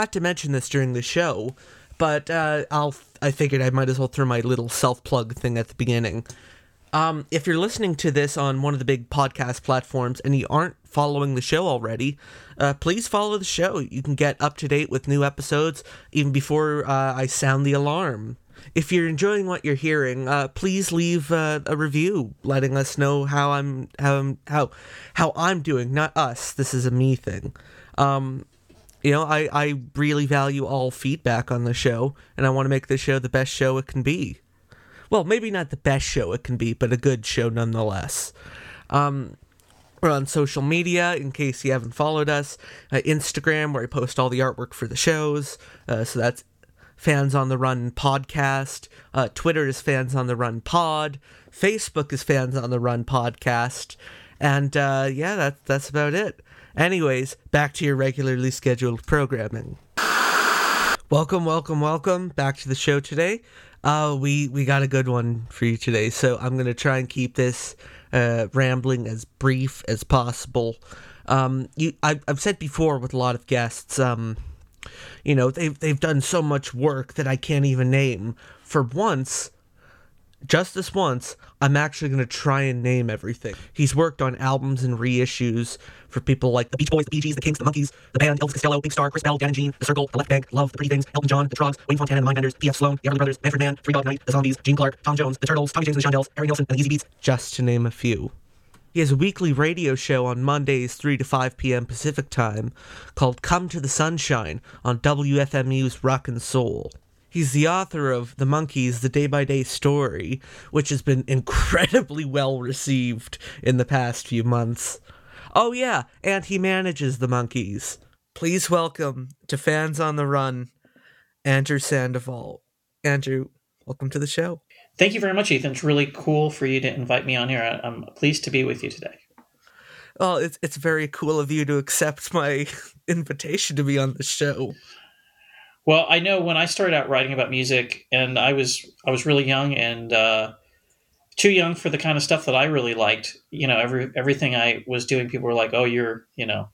Forgot to mention this during the show, but uh, I'll. I figured I might as well throw my little self plug thing at the beginning. Um, if you're listening to this on one of the big podcast platforms and you aren't following the show already, uh, please follow the show. You can get up to date with new episodes even before uh, I sound the alarm. If you're enjoying what you're hearing, uh, please leave uh, a review letting us know how I'm how I'm, how how I'm doing. Not us. This is a me thing. Um, you know, I, I really value all feedback on the show, and I want to make this show the best show it can be. Well, maybe not the best show it can be, but a good show nonetheless. Um, we're on social media, in case you haven't followed us. Uh, Instagram, where I post all the artwork for the shows. Uh, so that's Fans on the Run podcast. Uh, Twitter is Fans on the Run pod. Facebook is Fans on the Run podcast. And uh, yeah, that, that's about it. Anyways, back to your regularly scheduled programming. Welcome, welcome, welcome back to the show today. Uh, we we got a good one for you today, so I'm gonna try and keep this uh, rambling as brief as possible. Um, you, I, I've said before with a lot of guests, um, you know, they've they've done so much work that I can't even name. For once, just this once, I'm actually going to try and name everything. He's worked on albums and reissues for people like the Beach Boys, the Bee Gees, the Kinks, the Monkees, the band, Elvis Costello, Big Star, Chris Bell, Dan Gene, The Circle, The Left Bank, Love, The Pretty Things, Elton John, The Troggs, Wayne Fontana, The Mindbenders, P.F. Sloan, The Everly Brothers, Manfred Mann, Three Dog Night, The Zombies, Gene Clark, Tom Jones, The Turtles, Tommy James and the Shondells, Harry Nilsson, and the Easy Beats, just to name a few. He has a weekly radio show on Mondays, 3 to 5 p.m. Pacific Time, called Come to the Sunshine on WFMU's Rock and Soul. He's the author of The Monkees, The Day by Day Story, which has been incredibly well received in the past few months. Oh, yeah, and he manages The Monkees. Please welcome to Fans on the Run, Andrew Sandoval. Andrew, welcome to the show. Thank you very much, Ethan. It's really cool for you to invite me on here. I'm pleased to be with you today. Well, it's it's very cool of you to accept my invitation to be on the show. Well, I know when I started out writing about music, and I was I was really young and uh, too young for the kind of stuff that I really liked. You know, every everything I was doing, people were like, "Oh, you're you know,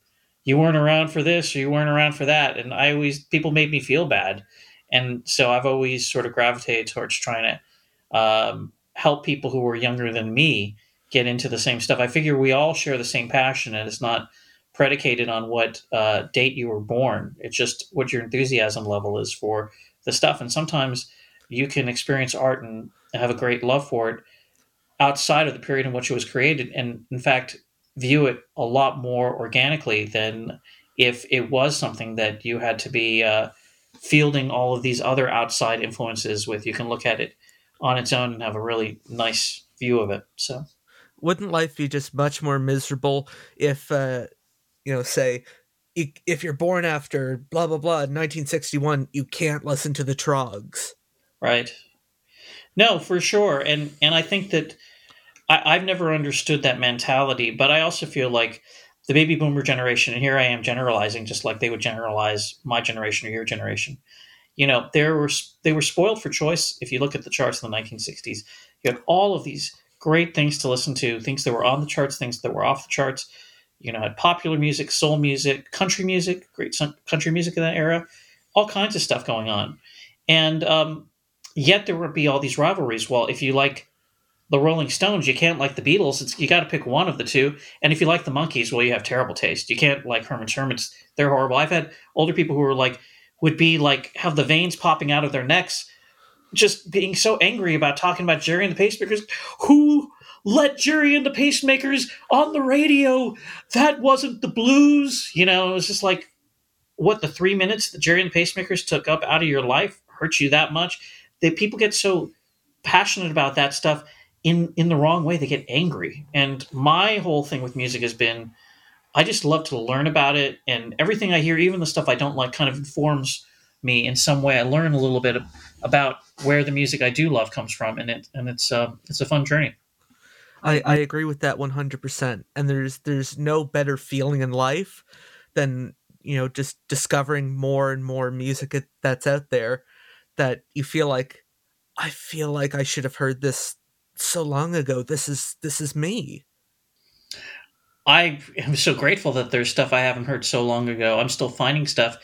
you weren't around for this, or you weren't around for that," and I always people made me feel bad, and so I've always sort of gravitated towards trying to um, help people who were younger than me get into the same stuff. I figure we all share the same passion, and it's not predicated on what uh, date you were born. It's just what your enthusiasm level is for the stuff. And sometimes you can experience art and have a great love for it outside of the period in which it was created, and in fact, view it a lot more organically than if it was something that you had to be uh, fielding all of these other outside influences with. You can look at it on its own and have a really nice view of it. So wouldn't life be just much more miserable if uh, you know, say if you're born after blah blah blah 1961, you can't listen to the Troggs. Right. No, for sure, and and I think that I, I've never understood that mentality, but I also feel like the baby boomer generation, and here I am generalizing, just like they would generalize my generation or your generation. You know, there were they were spoiled for choice. If you look at the charts in the 1960s, you had all of these great things to listen to, things that were on the charts, things that were off the charts you know, had popular music, soul music, country music, great country music in that era, all kinds of stuff going on. And um, yet there would be all these rivalries. Well, if you like the Rolling Stones, you can't like the Beatles. It's, you got to pick one of the two. And if you like the Monkees, well, you have terrible taste. You can't like Herman's Hermits. They're horrible. I've had older people who were like, would be like, have the veins popping out of their necks, just being so angry about talking about Gerry and the Pacemakers. Who let Gerry and the Pacemakers on the radio. That wasn't the blues. You know, it was just like, what, the three minutes that Gerry and the Pacemakers took up out of your life hurt you that much? That people get so passionate about that stuff in, in the wrong way. They get angry. And my whole thing with music has been, I just love to learn about it. And everything I hear, even the stuff I don't like, kind of informs me in some way. I learn a little bit about where the music I do love comes from, and it and it's uh, it's a fun journey. I, I agree with that 100%. And there's there's no better feeling in life than you know just discovering more and more music that's out there that you feel like I feel like I should have heard this so long ago. This is this is me. I am so grateful that there's stuff I haven't heard so long ago. I'm still finding stuff,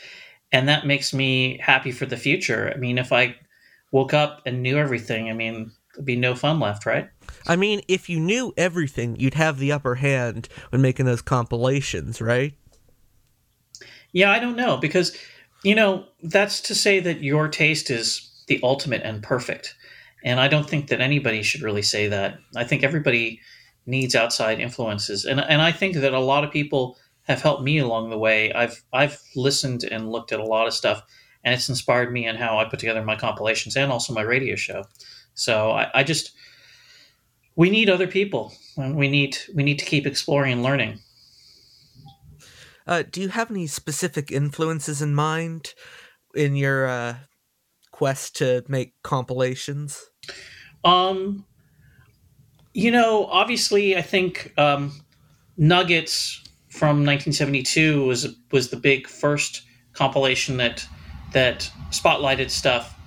and that makes me happy for the future. I mean, if I woke up and knew everything, I mean, there'd be no fun left, right? I mean, if you knew everything, you'd have the upper hand when making those compilations, right? Yeah, I don't know because you know that's to say that your taste is the ultimate and perfect, and I don't think that anybody should really say that. I think everybody needs outside influences, and and I think that a lot of people have helped me along the way. I've I've listened and looked at a lot of stuff, and it's inspired me in how I put together my compilations and also my radio show. So I, I just we need other people. We need we need to keep exploring and learning. Uh, do you have any specific influences in mind in your uh, quest to make compilations? Um, you know, obviously, I think um, Nuggets from 1972 was was the big first compilation that that spotlighted stuff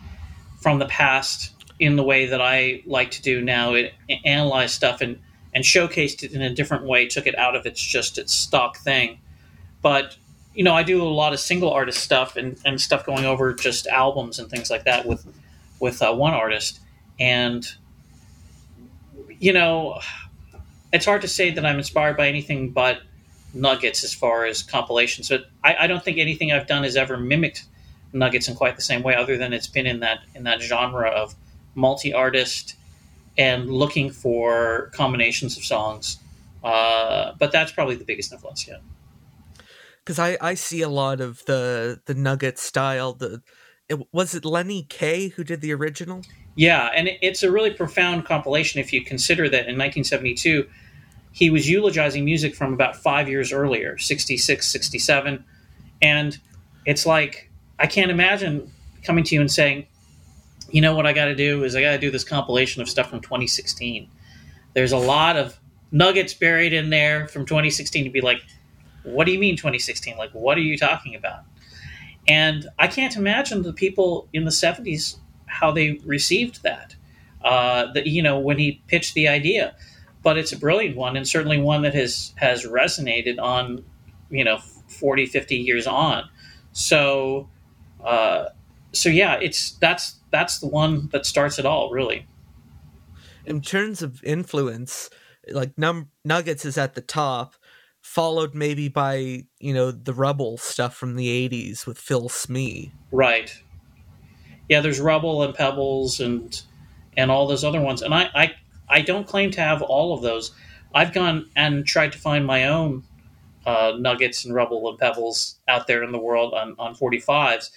from the past in the way that I like to do now. It analyzed stuff and and showcased it in a different way, took it out of its just its stock thing. But you know, I do a lot of single artist stuff and, and stuff going over just albums and things like that with with uh, one artist. And you know, it's hard to say that I'm inspired by anything but Nuggets as far as compilations. But I, I don't think anything I've done has ever mimicked Nuggets in quite the same way, other than it's been in that in that genre of multi artist and looking for combinations of songs. Uh, but that's probably the biggest influence, yeah. Because I, I see a lot of the the Nugget style. The it, was it Lenny Kaye who did the original? Yeah, and it, it's a really profound compilation if you consider that in 1972 he was eulogizing music from about five years earlier 66 67 and it's like i can't imagine coming to you and saying you know what i got to do is i got to do this compilation of stuff from 2016 there's a lot of nuggets buried in there from 2016 to be like what do you mean 2016 like what are you talking about? And i can't imagine the people in the 70s how they received that uh, that you know when he pitched the idea. But it's a brilliant one and certainly one that has has resonated on you know 40 50 years on. So uh, so yeah it's that's that's the one that starts it all really. In terms of influence like num nuggets is at the top followed maybe by you know the rubble stuff from the 80s with phil smee. Right. Yeah there's rubble and pebbles and and all those other ones and i i I don't claim to have all of those. I've gone and tried to find my own uh, nuggets and rubble and pebbles out there in the world on, on 45s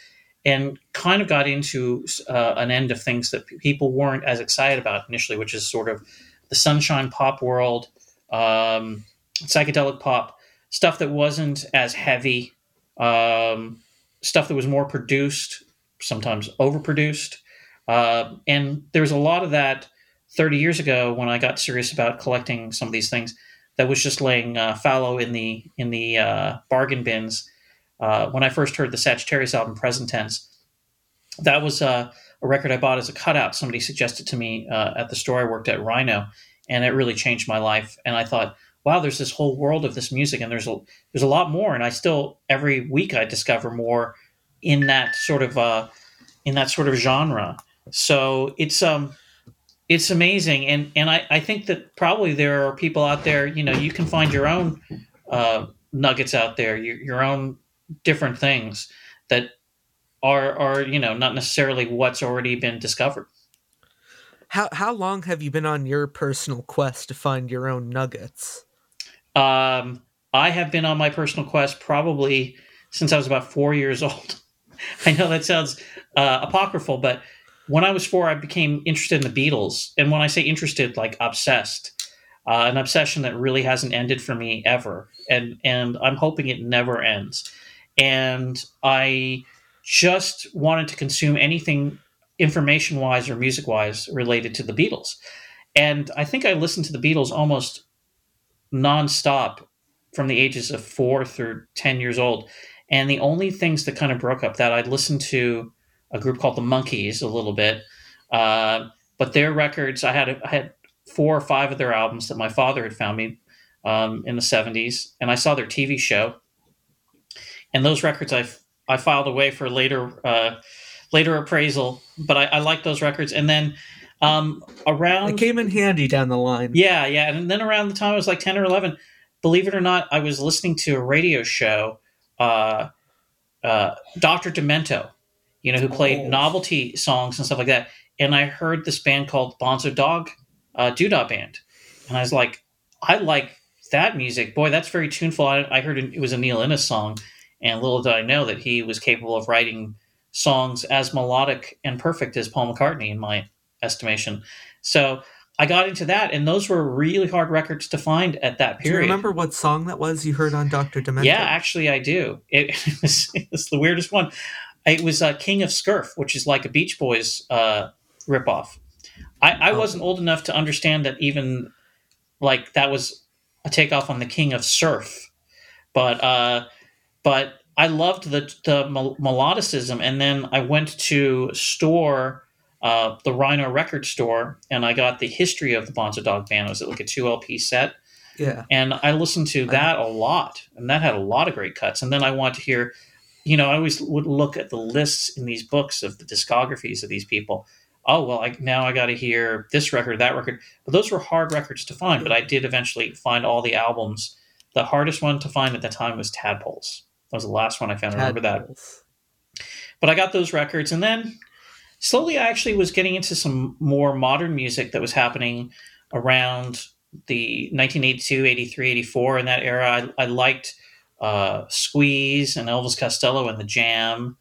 and kind of got into uh, an end of things that people weren't as excited about initially, which is sort of the sunshine pop world, um, psychedelic pop, stuff that wasn't as heavy, um, stuff that was more produced, sometimes overproduced. Uh, and there's a lot of that 30 years ago when I got serious about collecting some of these things that was just laying uh, fallow in the in the uh, bargain bins. Uh, when I first heard the Sagittarius album, Present Tense, that was uh, a record I bought as a cutout. Somebody suggested to me uh, at the store I worked at, Rhino, and it really changed my life. And I thought, wow, there's this whole world of this music, and there's a there's a lot more. And I still every week I discover more in that sort of uh, in that sort of genre. So it's um it's amazing and and I, I think that probably there are people out there you know you can find your own uh, nuggets out there your, your own different things that are are you know not necessarily what's already been discovered how how long have you been on your personal quest to find your own nuggets um i have been on my personal quest probably since i was about four years old i know that sounds uh, apocryphal but when I was four, I became interested in the Beatles. And when I say interested, like obsessed, uh, an obsession that really hasn't ended for me ever. And, and I'm hoping it never ends. And I just wanted to consume anything information wise or music wise related to the Beatles. And I think I listened to the Beatles almost nonstop from the ages of four through 10 years old. And the only things that kind of broke up that I'd listened to a group called the Monkees a little bit. Uh, but their records, I had, I had four or five of their albums that my father had found me um, in the 70s. And I saw their TV show. And those records I, I filed away for later, uh, later appraisal. But I, I like those records. And then um, around. It came in handy down the line. Yeah, yeah. And then around the time I was like 10 or 11, believe it or not, I was listening to a radio show, uh, uh, Dr. Demento, you know, who played Oh. novelty songs and stuff like that. And I heard this band called Bonzo Dog uh, Doodah Band. And I was like, I like that music. Boy, that's very tuneful. I, I heard it was a Neil Innes song. And little did I know that he was capable of writing songs as melodic and perfect as Paul McCartney, in my estimation. So I got into that, and those were really hard records to find at that period. Do you remember what song that was you heard on Dr. Demento? Yeah, actually, I do. It, it, was, the weirdest one. It was uh, King of Scurf, which is like a Beach Boys uh, ripoff. I, I Oh. wasn't old enough to understand that even like that was a takeoff on the King of Surf, but uh, but I loved the the melodicism, and then I went to store uh, the Rhino record store, and I got the history of the Bonzo Dog Band. It was like a two LP set, Yeah. and I listened to that a lot, and that had a lot of great cuts. And then I want to hear, you know, I always would look at the lists in these books of the discographies of these people. Oh well, I, now I got to hear this record, that record. But those were hard records to find. But I did eventually find all the albums. The hardest one to find at the time was Tadpoles. That was the last one I found. I remember that. But I got those records, and then slowly I actually was getting into some more modern music that was happening around the 1982, 83, 84 in that era. I, I liked uh, Squeeze and Elvis Costello and the Jam,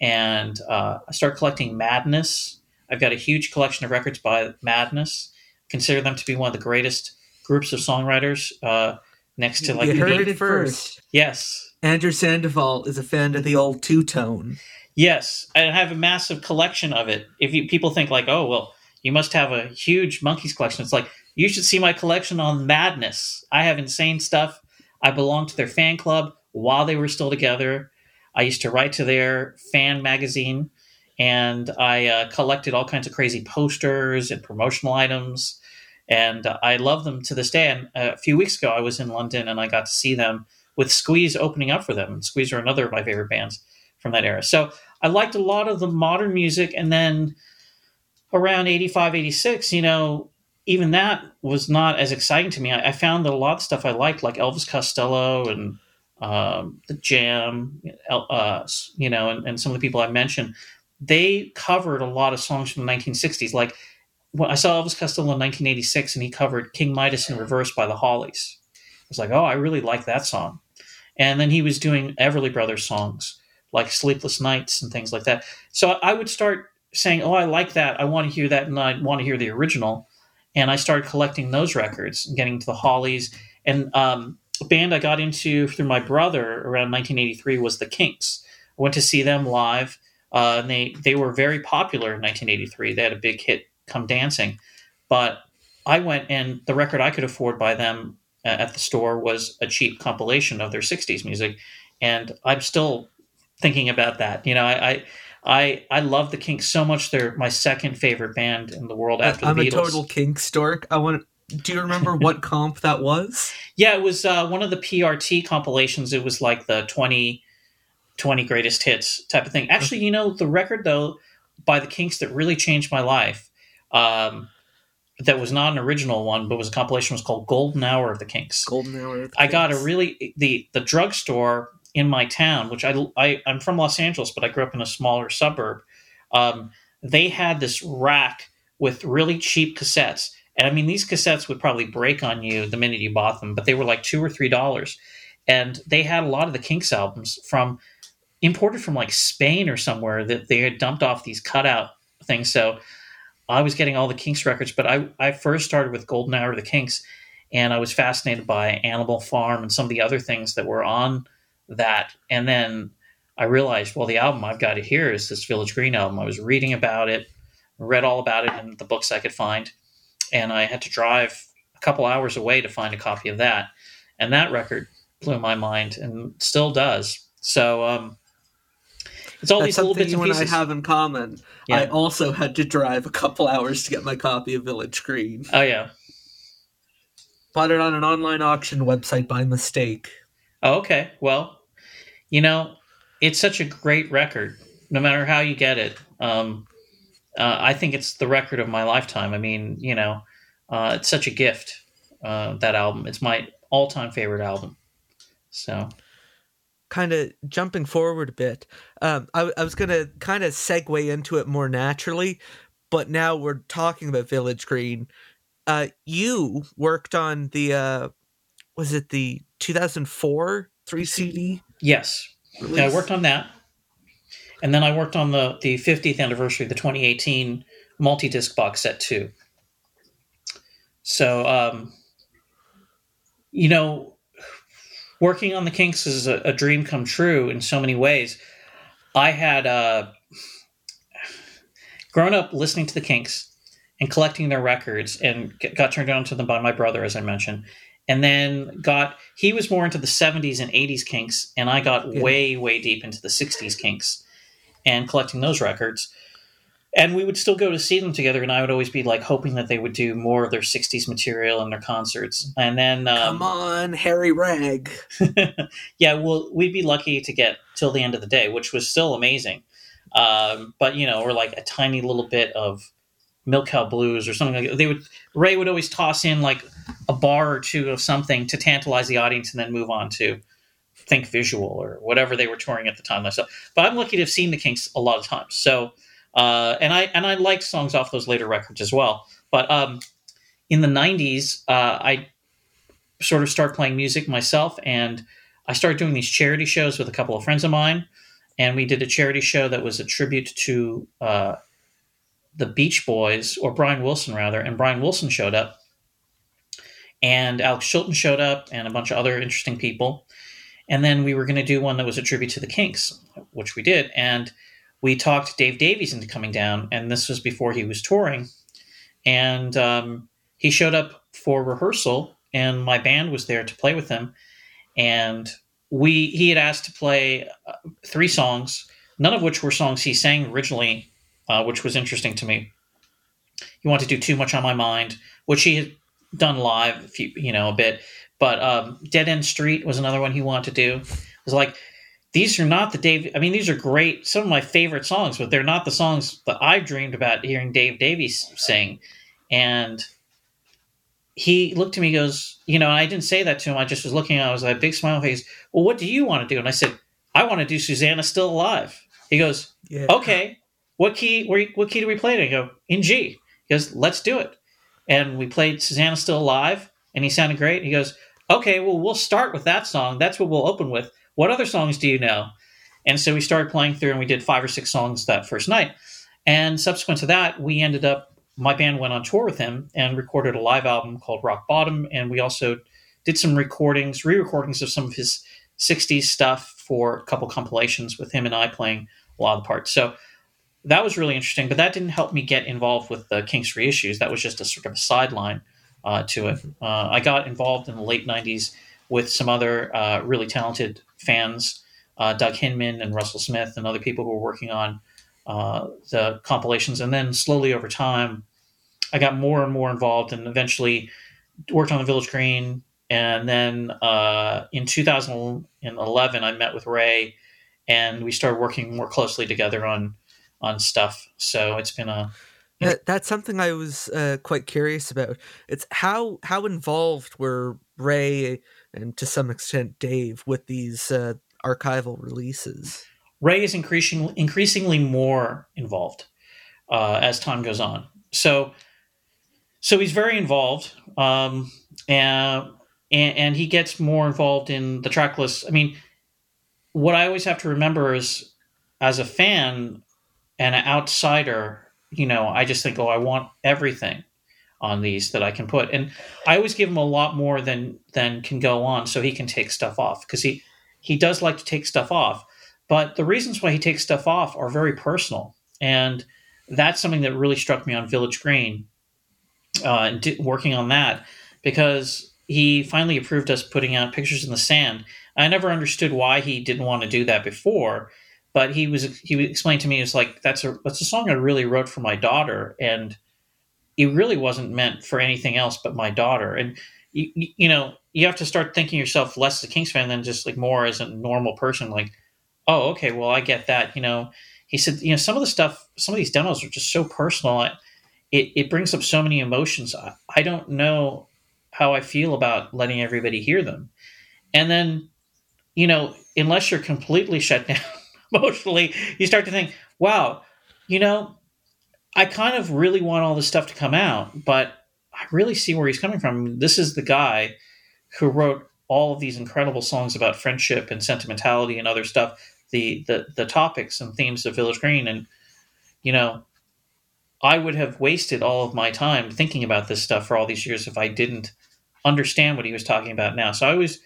and uh, I started collecting Madness. I've got a huge collection of records by Madness. Consider them to be one of the greatest groups of songwriters. Uh, next to like you the heard Beat- it first. yes, Andrew Sandoval is a fan of the old two tone. Yes, I have a massive collection of it. If you, people think like, oh well, you must have a huge Monkees collection, it's like you should see my collection on Madness. I have insane stuff. I belonged to their fan club while they were still together. I used to write to their fan magazine, and I uh, collected all kinds of crazy posters and promotional items. And uh, I love them to this day. And a few weeks ago, I was in London and I got to see them with Squeeze opening up for them. And Squeeze are another of my favorite bands from that era. So I liked a lot of the modern music. And then around 85, 86, you know, even that was not as exciting to me. I, I found that a lot of stuff I liked, like Elvis Costello and um, the Jam, uh, you know, and, and some of the people I mentioned, they covered a lot of songs from the 1960s. Like when I saw Elvis Costello in 1986 and he covered King Midas in Reverse by the Hollies. I was like, oh, I really like that song. And then he was doing Everly Brothers songs like Sleepless Nights and things like that. So I would start saying, oh, I like that. I want to hear that and I want to hear the original. And I started collecting those records getting to the Hollies. And um, a band I got into through my brother around 1983 was the Kinks. I went to see them live. Uh, and they, they were very popular in 1983. They had a big hit, Come Dancing. But I went and the record I could afford by them at the store was a cheap compilation of their 60s music. And I'm still thinking about that. You know, I, I I I love the Kinks so much. They're my second favorite band in the world after I'm the a Beatles. total kink stork. I want. Do you remember what comp that was? Yeah, it was uh, one of the PRT compilations. It was like the 20, 20 greatest hits type of thing. Actually, you know, the record though by the Kinks that really changed my life. Um, that was not an original one, but was a compilation was called Golden Hour of the Kinks. Golden Hour. of the I got a really the the drugstore in my town, which I, I I'm from Los Angeles, but I grew up in a smaller suburb. Um, they had this rack with really cheap cassettes, and I mean these cassettes would probably break on you the minute you bought them, but they were like two or three dollars, and they had a lot of the Kinks albums from imported from like Spain or somewhere that they had dumped off these cutout things. So I was getting all the Kinks records, but I I first started with Golden Hour of the Kinks and I was fascinated by Animal Farm and some of the other things that were on that. And then I realized, well, the album I've got to hear is this Village Green album. I was reading about it, read all about it in the books I could find, and I had to drive a couple hours away to find a copy of that. And that record blew my mind and still does. So um, it's all That's these little bits and and I have in common. Yeah. I also had to drive a couple hours to get my copy of Village Green. oh yeah. Bought it on an online auction website by mistake. Oh, okay. Well, you know, it's such a great record, no matter how you get it. Um, uh, I think it's the record of my lifetime. I mean, you know, uh, it's such a gift. Uh, that album. It's my all-time favorite album. So kind of jumping forward a bit, um, I, I was going to kind of segue into it more naturally, but now we're talking about Village Green. Uh, you worked on the, uh, was it the 2004 3 CD? yes, yeah, I worked on that, and then I worked on the the 50th anniversary, the 2018 multi-disc box set too. So, um, you know, working on the Kinks is a, a dream come true in so many ways. I had uh, grown up listening to the Kinks and collecting their records, and g- got turned on to them by my brother, as I mentioned. And then got he was more into the 70s and 80s Kinks, and I got Yeah. way way deep into the 60s Kinks and collecting those records. And we would still go to see them together, and I would always be like hoping that they would do more of their 60s material in their concerts. And then um, Come on, Harry Rag. yeah, well, we'd be lucky to get till the end of the day, which was still amazing. Um, but you know, or like a tiny little bit of Milk Cow Blues or something like that. They would Ray would always toss in like a bar or two of something to tantalize the audience, and then move on to Think Visual or whatever they were touring at the time myself. But I'm lucky to have seen the Kinks a lot of times. So, uh, and I and I liked songs off those later records as well. But um, in the '90s, uh, I sort of start playing music myself, and I started doing these charity shows with a couple of friends of mine, and we did a charity show that was a tribute to uh, the Beach Boys, or Brian Wilson rather, and Brian Wilson showed up, and Alex Chilton showed up, and a bunch of other interesting people, and then we were going to do one that was a tribute to the Kinks, which we did, and we talked Dave Davies into coming down, and this was before he was touring, and um, he showed up for rehearsal, and my band was there to play with him, and we he had asked to play uh, three songs, none of which were songs he sang originally, uh, which was interesting to me. He wanted to do "Too Much on My Mind," which he had done live, a few, you know, a bit, but um, "Dead End Street" was another one he wanted to do. It was like these are not the Dave. I mean, these are great, some of my favorite songs, but they're not the songs that I dreamed about hearing Dave Davies sing, and he looked at me, goes, you know, and I didn't say that to him. I just was looking. I was like, big smile face. Well, what do you want to do? And I said, I want to do Susannah's Still Alive. He goes, Yeah. okay. What key? Where, what key do we play? it? I go in G. He goes, let's do it. And we played Susannah's Still Alive, and he sounded great. He goes, okay, well, we'll start with that song. That's what we'll open with. What other songs do you know? And so we started playing through, and we did five or six songs that first night. And subsequent to that, we ended up my band went on tour with him and recorded a live album called Rock Bottom, and we also did some recordings, re-recordings of some of his '60s stuff for a couple compilations with him and I playing a lot of the parts. So that was really interesting, but that didn't help me get involved with the Kinks reissues. That was just a sort of a sideline uh, to it. Uh, I got involved in the late '90s with some other uh, really talented fans, uh, Doug Hinman and Russell Smith, and other people who were working on uh, the compilations. And then slowly over time, I got more and more involved, and eventually worked on the Village Green. And then uh, in 2011, I met with Ray, and we started working more closely together on on stuff. So it's been a That, that's something I was uh, quite curious about. It's how how involved were Ray and to some extent Dave with these uh, archival releases. Ray is increasing, increasingly more involved uh, as time goes on. So, so he's very involved, um, and, and and he gets more involved in the track list. I mean, what I always have to remember is, as a fan and an outsider, you know, I just think, oh, I want everything on these that I can put, and I always give him a lot more than than can go on, so he can take stuff off because he he does like to take stuff off. But the reasons why he takes stuff off are very personal. And that's something that really struck me on Village Green uh, and working on that because, he finally approved us putting out pictures in the sand. I never understood why he didn't want to do that before, but he was he explained to me was like that's a that's a song I really wrote for my daughter, and it really wasn't meant for anything else but my daughter. And you, you know you have to start thinking yourself less as a Kinks fan than just like more as a normal person. Like, oh, okay, well I get that. You know, he said you know some of the stuff, some of these demos are just so personal. It it brings up so many emotions. I, I don't know how I feel about letting everybody hear them. And then, you know, unless you're completely shut down emotionally, you start to think, wow, you know, I kind of really want all this stuff to come out, but I really see where he's coming from. This is the guy who wrote all of these incredible songs about friendship and sentimentality and other stuff, the the the topics and themes of Village Green and you know, I would have wasted all of my time thinking about this stuff for all these years if I didn't understand what he was talking about now. So I always,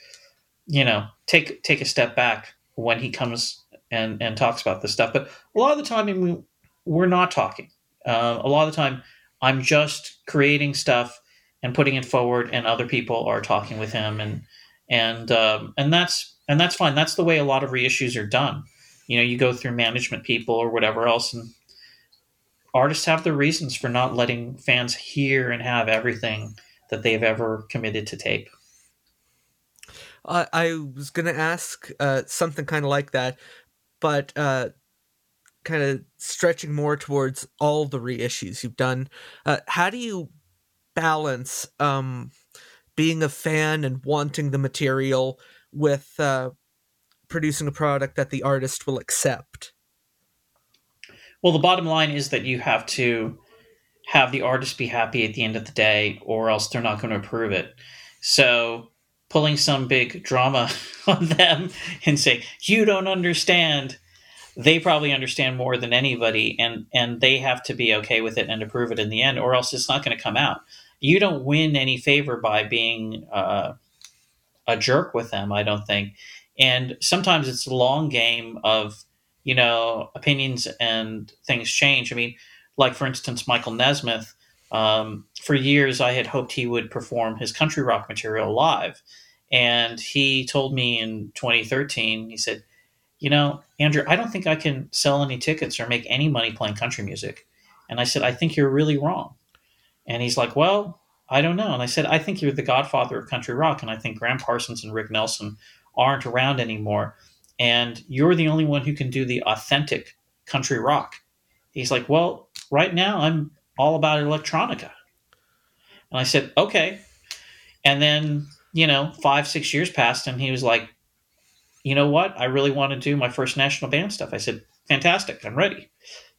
you know, take take a step back when he comes and and talks about this stuff. But a lot of the time, I mean, we're not talking. Uh, a lot of the time, I'm just creating stuff and putting it forward, and other people are talking with him, and and um, and that's and that's fine. That's the way a lot of reissues are done. You know, you go through management people or whatever else, and artists have their reasons for not letting fans hear and have everything that they've ever committed to tape. I was going to ask uh, something kind of like that, but uh, kind of stretching more towards all the reissues you've done. Uh, how do you balance um, being a fan and wanting the material with uh, producing a product that the artist will accept? Well, the bottom line is that you have to have the artist be happy at the end of the day, or else they're not going to approve it. So pulling some big drama on them and say you don't understand they probably understand more than anybody and and they have to be okay with it and approve it in the end or else it's not going to come out. You don't win any favor by being uh, a jerk with them i don't think. And sometimes it's a long game of you know opinions and things change. I mean like for instance Michael Nesmith. Um, for years, I had hoped he would perform his country rock material live, and he told me in 2013, he said, "You know, Andrew, I don't think I can sell any tickets or make any money playing country music." And I said, "I think you're really wrong." And he's like, "Well, I don't know." And I said, "I think you're the godfather of country rock, and I think Gram Parsons and Rick Nelson aren't around anymore, and you're the only one who can do the authentic country rock." He's like, "Well, right now I'm all about electronica. And I said, okay. And then, you know, five, six years passed and he was like, you know what? I really want to do my first national band stuff. I said, fantastic. I'm ready.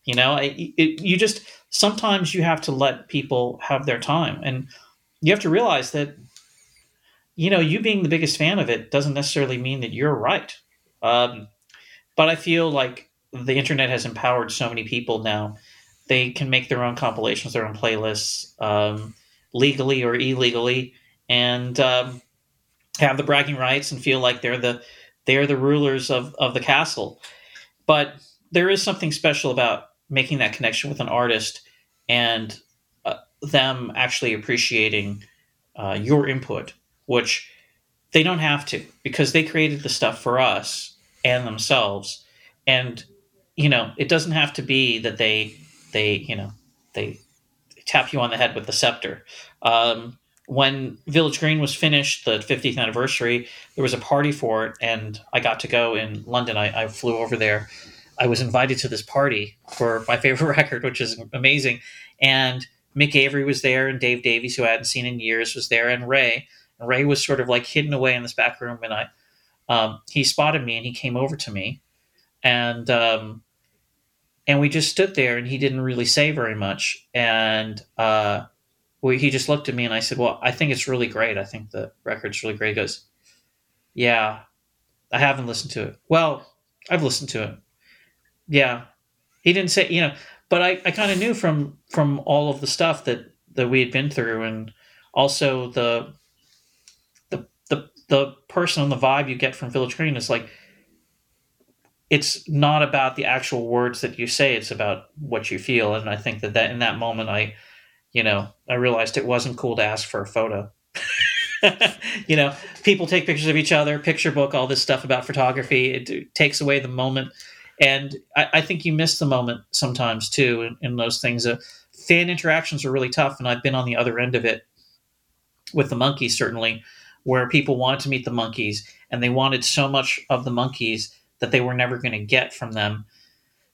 You know, I, it, you just, sometimes you have to let people have their time. And you have to realize that, you know, you being the biggest fan of it doesn't necessarily mean that you're right. Um, but I feel like the internet has empowered so many people now they can make their own compilations, their own playlists, um, legally or illegally, and um, have the bragging rights and feel like they're the they're the rulers of of the castle. But there is something special about making that connection with an artist and uh, them actually appreciating uh, your input, which they don't have to because they created the stuff for us and themselves. And you know, it doesn't have to be that they they you know they tap you on the head with the scepter. Um, when Village Green was finished, the 50th anniversary, there was a party for it, and I got to go in London. I, I flew over there. I was invited to this party for my favorite record, which is amazing. And Mick Avory was there, and Dave Davies, who I hadn't seen in years, was there, and Ray. And Ray was sort of like hidden away in this back room, and I, um, he spotted me, and he came over to me, and um, and we just stood there and he didn't really say very much and uh, he just looked at me and i said well i think it's really great. I think the record's really great. He goes yeah i haven't listened to it. Well i've listened to it. Yeah. He didn't say you know but i, I kind of knew from from all of the stuff that that we had been through and also the the the, the person and the vibe you get from village green is like it's not about the actual words that you say it's about what you feel. And i think that, that in that moment i you know i realized it wasn't cool to ask for a photo you know, people take pictures of each other, picture book, all this stuff about photography. It, takes away the moment, and I, I, think you miss the moment sometimes too in, in those things. Uh, fan interactions are really tough, and I've been on the other end of it with the Monkees, certainly, where people wanted to meet the Monkees and they wanted so much of the Monkees that they were never going to get from them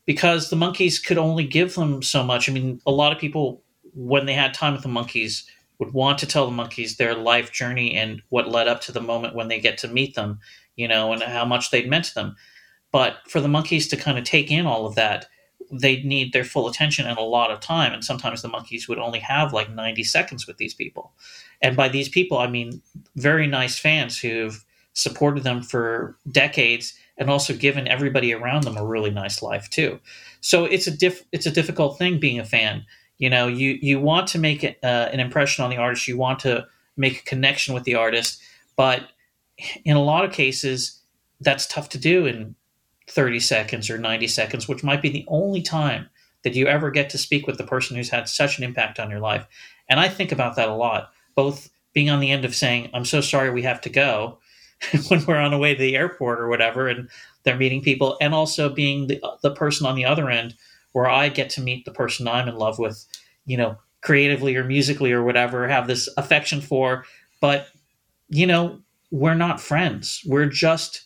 because the Monkees could only give them so much. I mean, a lot of people when they had time with the Monkees, would want to tell the Monkees their life journey and what led up to the moment when they get to meet them, you know, and how much they'd meant to them. But for the Monkees to kind of take in all of that, they'd need their full attention and a lot of time. And sometimes the Monkees would only have like 90 seconds with these people. And by these people, I mean very nice fans who've supported them for decades and also given everybody around them a really nice life too. So it's a diff- it's a difficult thing being a fan you know you you want to make it, uh, an impression on the artist. You want to make a connection with the artist. But in a lot of cases that's tough to do in 30 seconds or 90 seconds which might be the only time that you ever get to speak with the person who's had such an impact on your life. And i think about that a lot both being on the end of saying i'm so sorry we have to go when we're on the way to the airport or whatever and they're meeting people and also being the, the person on the other end where I get to meet the person I'm in love with, you know, creatively or musically or whatever, have this affection for. But, you know, we're not friends. We're just,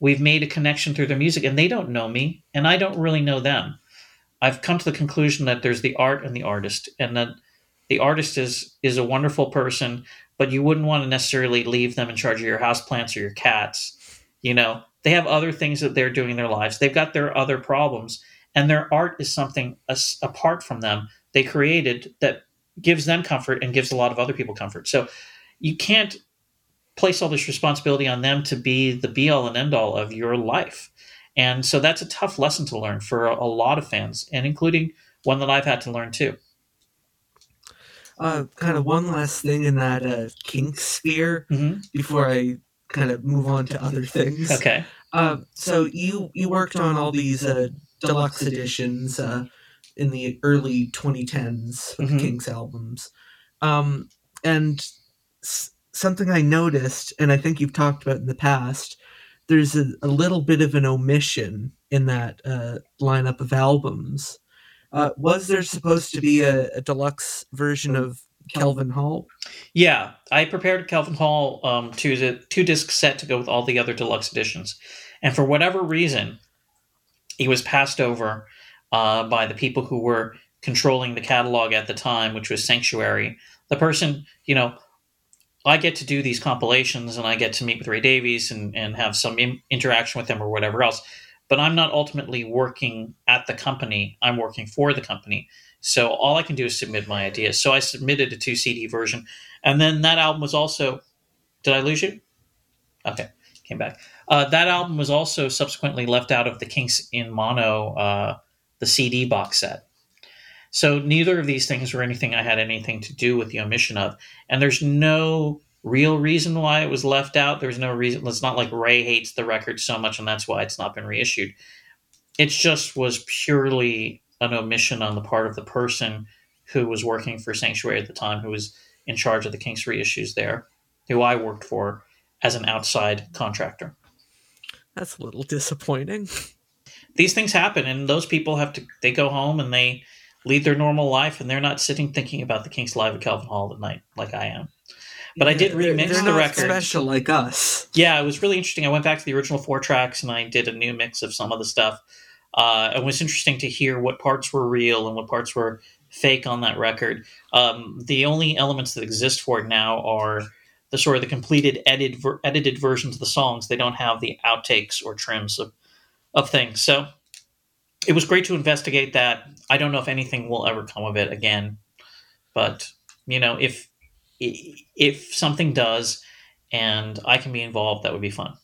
we've made a connection through their music and they don't know me and I don't really know them. I've come to the conclusion that there's the art and the artist and that the artist is is a wonderful person, but you wouldn't want to necessarily leave them in charge of your house plants or your cats. You know, they have other things that they're doing in their lives. They've got their other problems and their art is something as, apart from them they created that gives them comfort and gives a lot of other people comfort so you can't place all this responsibility on them to be the be all and end all of your life and so that's a tough lesson to learn for a, a lot of fans and including one that i've had to learn too uh, kind of one last thing in that uh, kink sphere mm-hmm. before I kind of move on to other things. Okay. Uh, so you you worked on all these uh, deluxe editions uh, in the early 2010s of mm-hmm. Kinks albums. Um, and s- something I noticed, and I think you've talked about in the past, there's a, a little bit of an omission in that uh, lineup of albums. Uh, was there supposed to be a, a, deluxe version of Kelvin Hall? Yeah, I prepared Kelvin Hall um, to the two disc set to go with all the other deluxe editions, and for whatever reason, he was passed over uh, by the people who were controlling the catalog at the time, which was Sanctuary. The person, you know, I get to do these compilations and I get to meet with Ray Davies and, and have some in- interaction with him or whatever else, but I'm not ultimately working at the company. I'm working for the company. So all I can do is submit my ideas. So I submitted a two CD version. And then that album was also. Did I lose you? Okay, came back. Uh, that album was also subsequently left out of the Kinks in Mono, uh, the CD box set. So neither of these things were anything I had anything to do with the omission of, and there's no real reason why it was left out. There's no reason. It's not like Ray hates the record so much, and that's why it's not been reissued. It just was purely an omission on the part of the person who was working for Sanctuary at the time, who was in charge of the Kinks reissues there, who I worked for as an outside contractor. That's a little disappointing. These things happen, and those people have to. They go home and they lead their normal life, and they're not sitting thinking about the Kinks live at Kelvin Hall at night like I am. But I did remix they're, they're the record. Special like us. Yeah, it was really interesting. I went back to the original four tracks and I did a new mix of some of the stuff. Uh, it was interesting to hear what parts were real and what parts were fake on that record. Um, the only elements that exist for it now are the sort of the completed edited ver- edited versions of the songs. They don't have the outtakes or trims of of things. So it was great to investigate that. I don't know if anything will ever come of it again, but you know, if if something does and I can be involved, that would be fun.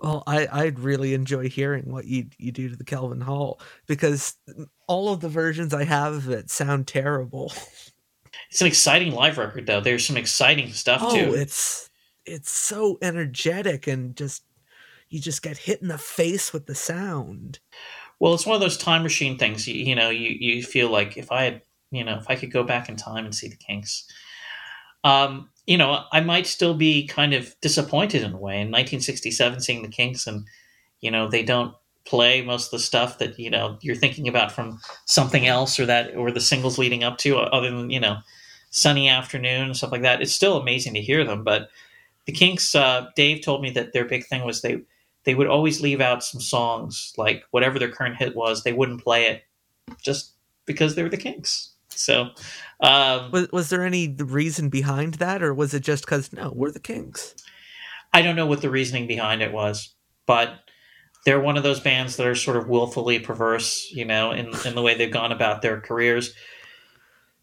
Well, I, I'd really enjoy hearing what you you do to the Kelvin Hall because all of the versions I have of it sound terrible. It's an exciting live record, though. There's some exciting stuff oh, too. it's it's so energetic and just you just get hit in the face with the sound. Well, it's one of those time machine things. You, you know, you you feel like if I had, you know, if I could go back in time and see the Kinks. Um, you know, I might still be kind of disappointed in a way. In 1967, seeing the Kinks, and you know, they don't play most of the stuff that you know you're thinking about from something else or that or the singles leading up to, other than you know, sunny afternoon and stuff like that. It's still amazing to hear them, but the Kinks. Uh, Dave told me that their big thing was they they would always leave out some songs, like whatever their current hit was, they wouldn't play it just because they were the Kinks. So, um, Was was there any reason behind that, or was it just because no, we're the kinks I don't know what the reasoning behind it was, but they're one of those bands that are sort of willfully perverse, you know, in, in the way they've gone about their careers.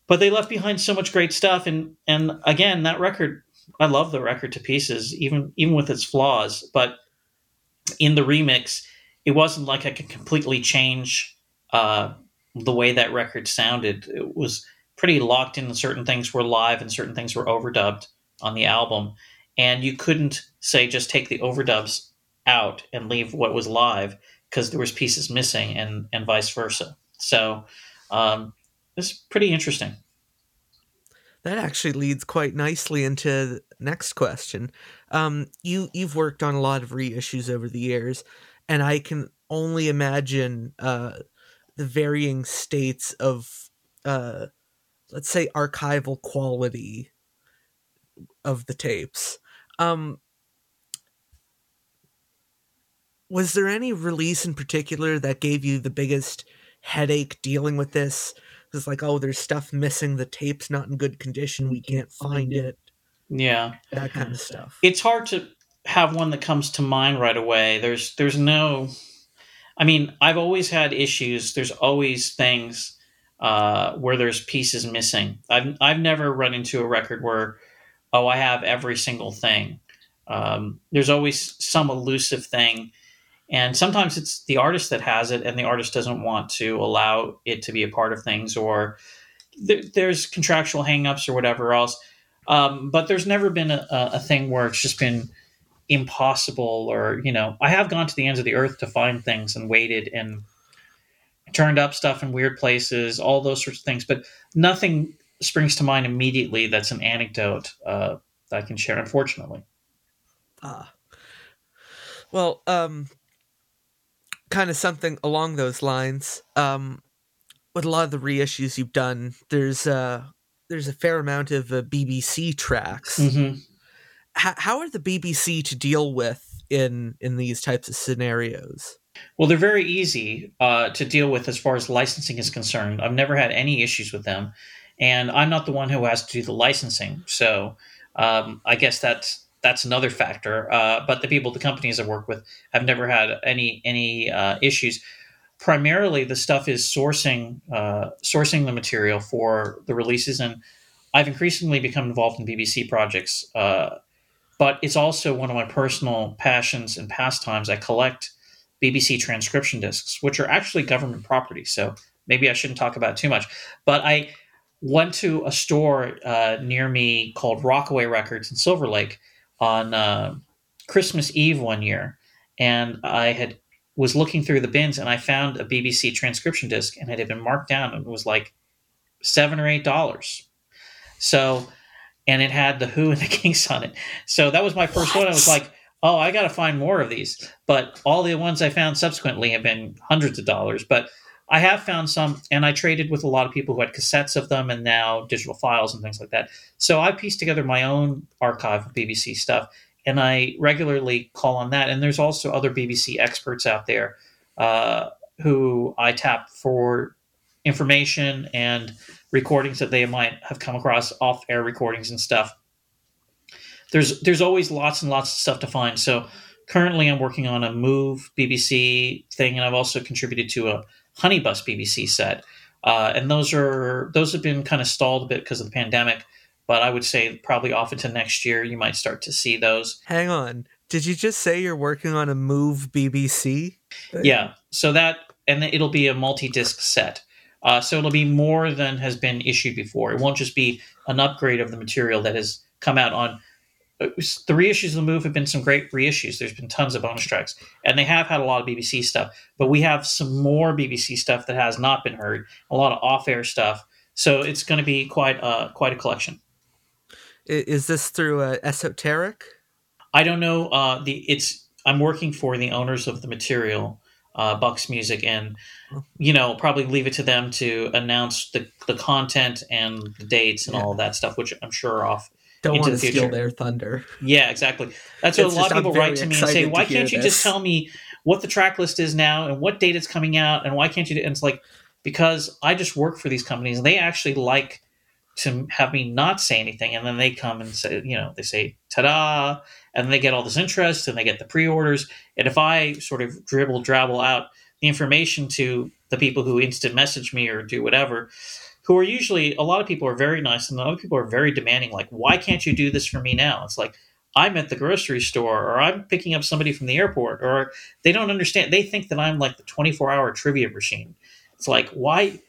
But they left behind so much great stuff, and and again, that record, I love the record to pieces, even even with its flaws. But in the remix, it wasn't like I could completely change uh, the way that record sounded. It was pretty locked in. Certain things were live and certain things were overdubbed on the album, and you couldn't say just take the overdubs out and leave what was live because there was pieces missing, and and vice versa. So um, it's pretty interesting. That actually leads quite nicely into the next question. Um, you you've worked on a lot of reissues over the years, and I can only imagine uh, the varying states of, uh, let's say, archival quality of the tapes. Um, was there any release in particular that gave you the biggest headache dealing with this? It's like, oh, there's stuff missing. The tape's not in good condition. We can't find it. Yeah, That kind of stuff. it's hard to have one that comes to mind right away. There's there's no I mean, I've always had issues. There's always things uh, where there's pieces missing. I've I've never run into a record where oh I have every single thing. Um, there's always some elusive thing, and sometimes it's the artist that has it, and the artist doesn't want to allow it to be a part of things, or th- there's contractual hangups or whatever else. Um, but there's never been a, a thing where it's just been impossible or you know i have gone to the ends of the earth to find things and waited and turned up stuff in weird places all those sorts of things but nothing springs to mind immediately that's an anecdote uh, that i can share unfortunately Ah. Well, um, kind of something along those lines. Um, with a lot of the reissues you've done, there's uh, there's a fair amount of uh, BBC tracks. hmm H- how are the BBC to deal with in in these types of scenarios? Well, they're very easy uh, to deal with as far as licensing is concerned. I've never had any issues with them, and I'm not the one who has to do the licensing. So um, I guess that's that's another factor. Uh, but the people, the companies I work with, have never had any any uh, issues. Primarily, the stuff is sourcing uh, sourcing the material for the releases, and I've increasingly become involved in BBC projects. Uh, but it's also one of my personal passions and pastimes. I collect BBC transcription discs, which are actually government property. So maybe I shouldn't talk about too much. But I went to a store uh, near me called Rockaway Records in Silver Lake on uh, Christmas Eve one year, and I had was looking through the bins and I found a BBC transcription disc and it had been marked down and it was like seven or eight dollars. So, and it had the Who and the Kinks on it. So that was my first one. I was like, oh, I got to find more of these. But all the ones I found subsequently have been hundreds of dollars. But I have found some, and I traded with a lot of people who had cassettes of them and now digital files and things like that. So I pieced together my own archive of BBC stuff, and I regularly call on that. And there's also other BBC experts out there uh, who I tap for information and recordings that they might have come across off-air recordings and stuff. There's there's always lots and lots of stuff to find. So currently, I'm working on a Move BBC thing, and I've also contributed to a Honeybus BBC set. Uh, and those are those have been kind of stalled a bit because of the pandemic. But I would say probably off into next year, you might start to see those. Hang on. Did you just say you're working on a move BBC? Yeah. So that and it'll be a multi-disc set. Uh, so it'll be more than has been issued before. It won't just be an upgrade of the material that has come out on. Uh, The reissues of the move have been some great reissues. There's been tons of bonus tracks, and they have had a lot of BBC stuff. But we have some more BBC stuff that has not been heard. A lot of off-air stuff. So it's going to be quite uh, quite a collection. Is this through uh, Esoteric? I don't know. Uh, the it's I'm working for the owners of the material, uh, Bucks Music, and you know probably leave it to them to announce the the content and the dates and Yeah. all that stuff, which I'm sure are off. Don't want to the steal their thunder. Yeah, exactly. That's what It's a lot just- of people write to me and say, "Why can't you this." just tell me what the track list is now and what date it's coming out and why can't you?" Do-? And it's like because I just work for these companies and they actually like to have me not say anything, and then they come and say, you know, they say "ta-da," and they get all this interest and they get the pre-orders. And if I sort of dribble drabble out the information to the people who instant message me or do whatever, who are usually a lot of people are very nice and other people are very demanding. Like, why can't you do this for me now? It's like I'm at the grocery store or I'm picking up somebody from the airport or they don't understand. They think that I'm like the 24 hour trivia machine. It's like, why?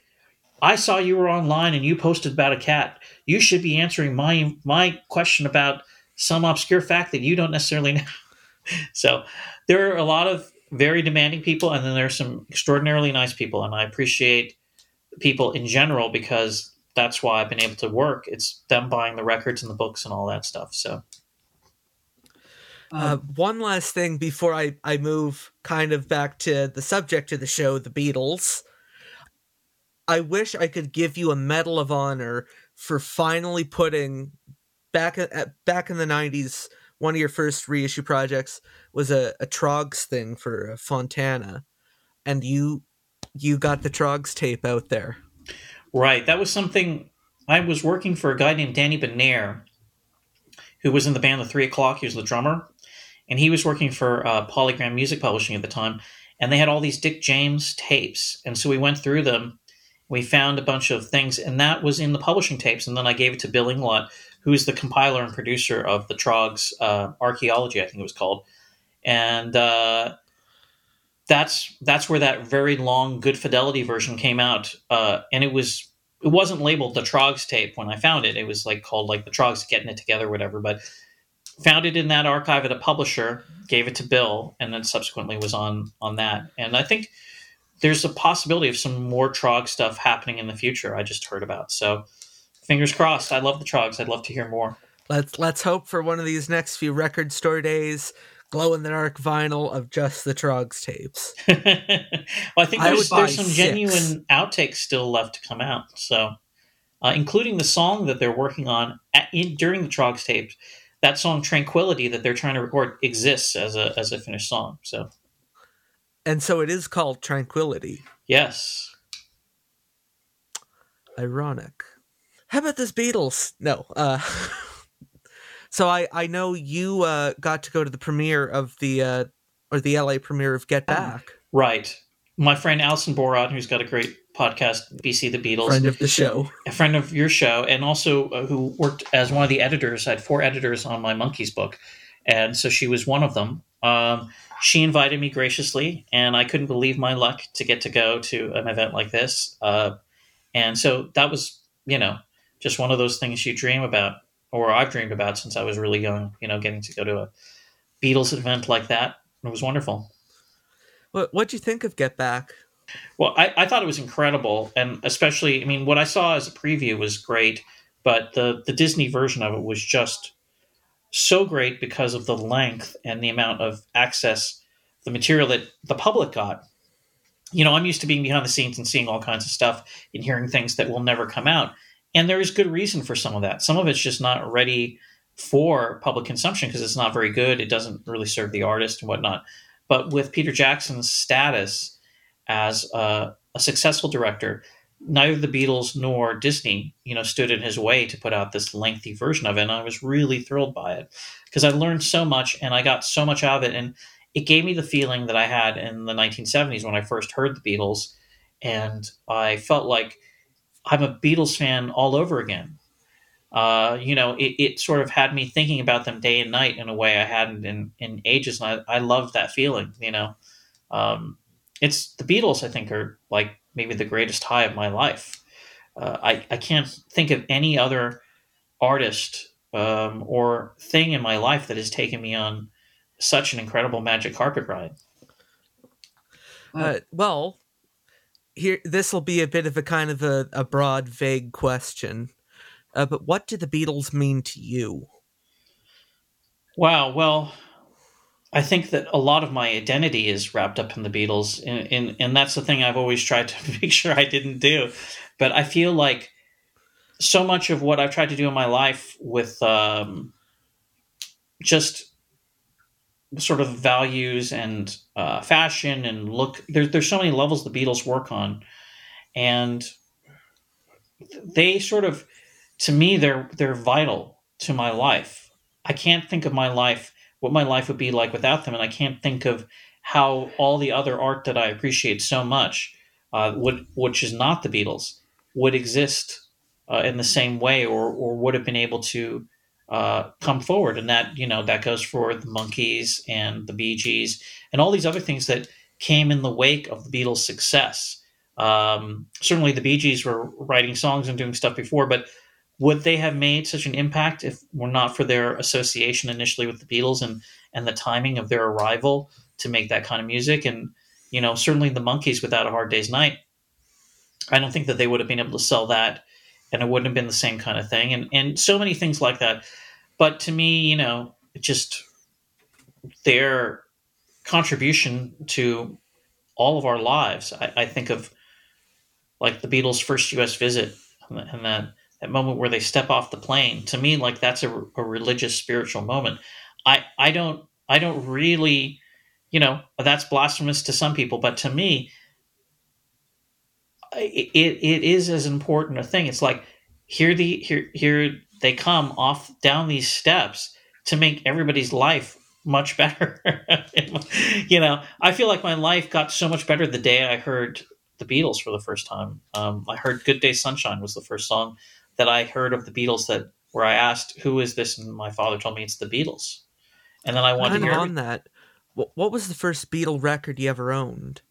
I saw you were online and you posted about a cat. You should be answering my my question about some obscure fact that you don't necessarily know. so there are a lot of very demanding people, and then there are some extraordinarily nice people, and I appreciate people in general because that's why I've been able to work. It's them buying the records and the books and all that stuff. So Uh, one last thing before I, I move kind of back to the subject of the show, the Beatles. I wish I could give you a Medal of Honor for finally putting back at, at back in the '90s. One of your first reissue projects was a, a Troggs thing for uh, Fontana, and you you got the Troggs tape out there. Right. That was something I was working for a guy named Danny Benair, who was in the band The Three O'Clock. He was the drummer. And he was working for uh, Polygram Music Publishing at the time. And they had all these Dick James tapes. And so we went through them. We found a bunch of things, and that was in the publishing tapes. And then I gave it to Bill Inglot, who is the compiler and producer of the Troggs uh, Archaeology, I think it was called. And uh, that's that's where that very long good fidelity version came out uh, and it was it wasn't labeled the troggs tape when i found it. It was like called like the troggs getting it together whatever but found it in that archive at a publisher gave it to bill and then subsequently was on on that. And i think there's a possibility of some more trogg stuff happening in the future i just heard about. So fingers crossed. I love the troggs. I'd love to hear more. Let's let's hope for one of these next few record store days, glow in the dark vinyl of just the Troggs tapes. well, I think I there's, there's some six. genuine outtakes still left to come out. So, uh, including the song that they're working on at, in, during the Troggs tapes, that song "Tranquility" that they're trying to record exists as a as a finished song. So, And so it is called Tranquility. yes, Ironic. How about this Beatles? No. Uh So I I know you uh got to go to the premiere of the uh or the LA premiere of Get Back. right. My friend Alison Borat, who's got a great podcast, BC the Beatles, Friend of the show. a friend of your show, and also uh, who worked as one of the editors. I had four editors on my Monkees book, and so she was one of them. Um, she invited me graciously, and I couldn't believe my luck to get to go to an event like this. Uh, and so that was, you know, just one of those things you dream about, or I've dreamed about since I was really young. You know, getting to go to a Beatles event like that. It was wonderful. What what'd you think of Get Back? Well, I, I thought it was incredible, and especially, I mean, what I saw as a preview was great, but the the Disney version of it was just so great because of the length and the amount of access, the material that the public got. You know, I'm used to being behind the scenes and seeing all kinds of stuff and hearing things that will never come out, and there is good reason for some of that. Some of it's just not ready for public consumption because it's not very good. It doesn't really serve the artist and whatnot. But with Peter Jackson's status as a, a successful director, neither the Beatles nor Disney, you know, stood in his way to put out this lengthy version of it. And I was really thrilled by it because I learned so much and I got so much out of it. And it gave me the feeling that I had in the 1970s when I first heard the Beatles. And I felt like I'm a Beatles fan all over again. Uh, you know, it, it sort of had me thinking about them day and night in a way I hadn't in, in ages. And I, I loved that feeling, you know. Um, it's the Beatles, I think, are like maybe the greatest high of my life. Uh, I, I can't think of any other artist um, or thing in my life that has taken me on such an incredible magic carpet ride. Uh, well, here this will be a bit of a kind of a, a broad, vague question. Uh, but what do the Beatles mean to you? Wow. Well, I think that a lot of my identity is wrapped up in the Beatles, and, and, and that's the thing I've always tried to make sure I didn't do. But I feel like so much of what I've tried to do in my life with um, just sort of values and uh, fashion and look, there's there's so many levels the Beatles work on, and they sort of, to me, they're they're vital to my life. I can't think of my life what my life would be like without them, and I can't think of how all the other art that I appreciate so much, uh, would which is not the Beatles, would exist uh, in the same way, or or would have been able to uh, come forward, and that you know that goes for the Monkees and the Bee Gees and all these other things that came in the wake of the Beatles' success. Um, certainly, the Bee Gees were writing songs and doing stuff before, but would they have made such an impact if were not for their association initially with the Beatles and and the timing of their arrival to make that kind of music? And you know, certainly the Monkees without a Hard Day's Night, I don't think that they would have been able to sell that, and it wouldn't have been the same kind of thing, and and so many things like that. But to me, you know, just their contribution to all of our lives. I, I think of like the Beatles' first U.S. visit and that that moment where they step off the plane to me like that's a, a religious spiritual moment i i don't i don't really you know that's blasphemous to some people but to me it, it is as important a thing. It's like here the here here they come off down these steps to make everybody's life much better. You know i feel like my life got so much better the day i heard the beatles for the first time. Um, i heard good day sunshine was the first song that I heard of the Beatles that where I asked who is this, and my father told me it's the Beatles, and then I wanted to hear on that. What was the first Beatle record you ever owned?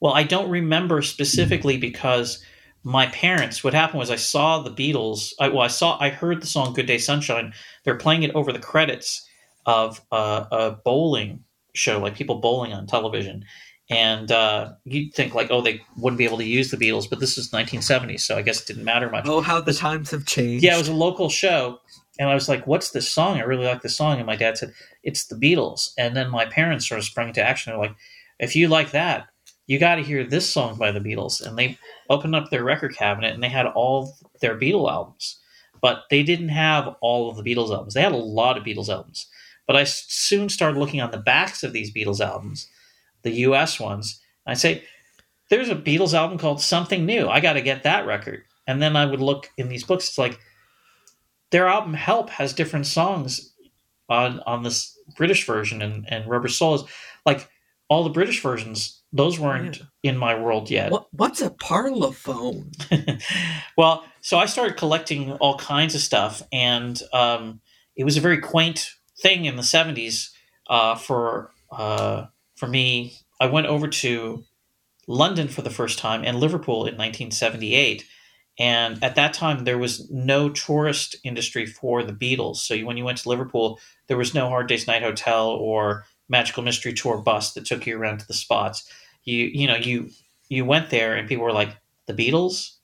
Well, I don't remember specifically because my parents. What happened was I saw the Beatles. I, well, I saw I heard the song "Good Day Sunshine." They're playing it over the credits of a, a bowling show, like people bowling on television, and uh, you'd think like, oh, they wouldn't be able to use the Beatles, but this is 1970, so I guess it didn't matter much. Oh, how the times have changed! Yeah, it was a local show, and I was like, "What's this song? I really like this song." And my dad said, "It's the Beatles." And then my parents sort of sprung into action. They're like, "If you like that, you got to hear this song by the Beatles." And they opened up their record cabinet, and they had all their Beatle albums, but they didn't have all of the Beatles albums. They had a lot of Beatles albums, but I soon started looking on the backs of these Beatles albums the US ones. I say, there's a Beatles album called Something New. I got to get that record. And then I would look in these books. It's like their album Help has different songs on on this British version, and and Rubber Soul is like all the British versions. Those weren't yeah. in my world yet. What, what's a parlophone? well, so I started collecting all kinds of stuff, and um, it was a very quaint thing in the '70s uh, for. Uh, for me, I went over to London for the first time and Liverpool in 1978. And at that time, there was no tourist industry for the Beatles. So when you went to Liverpool, there was no Hard Day's Night Hotel or Magical Mystery Tour bus that took you around to the spots. You you know you you went there and people were like, the Beatles,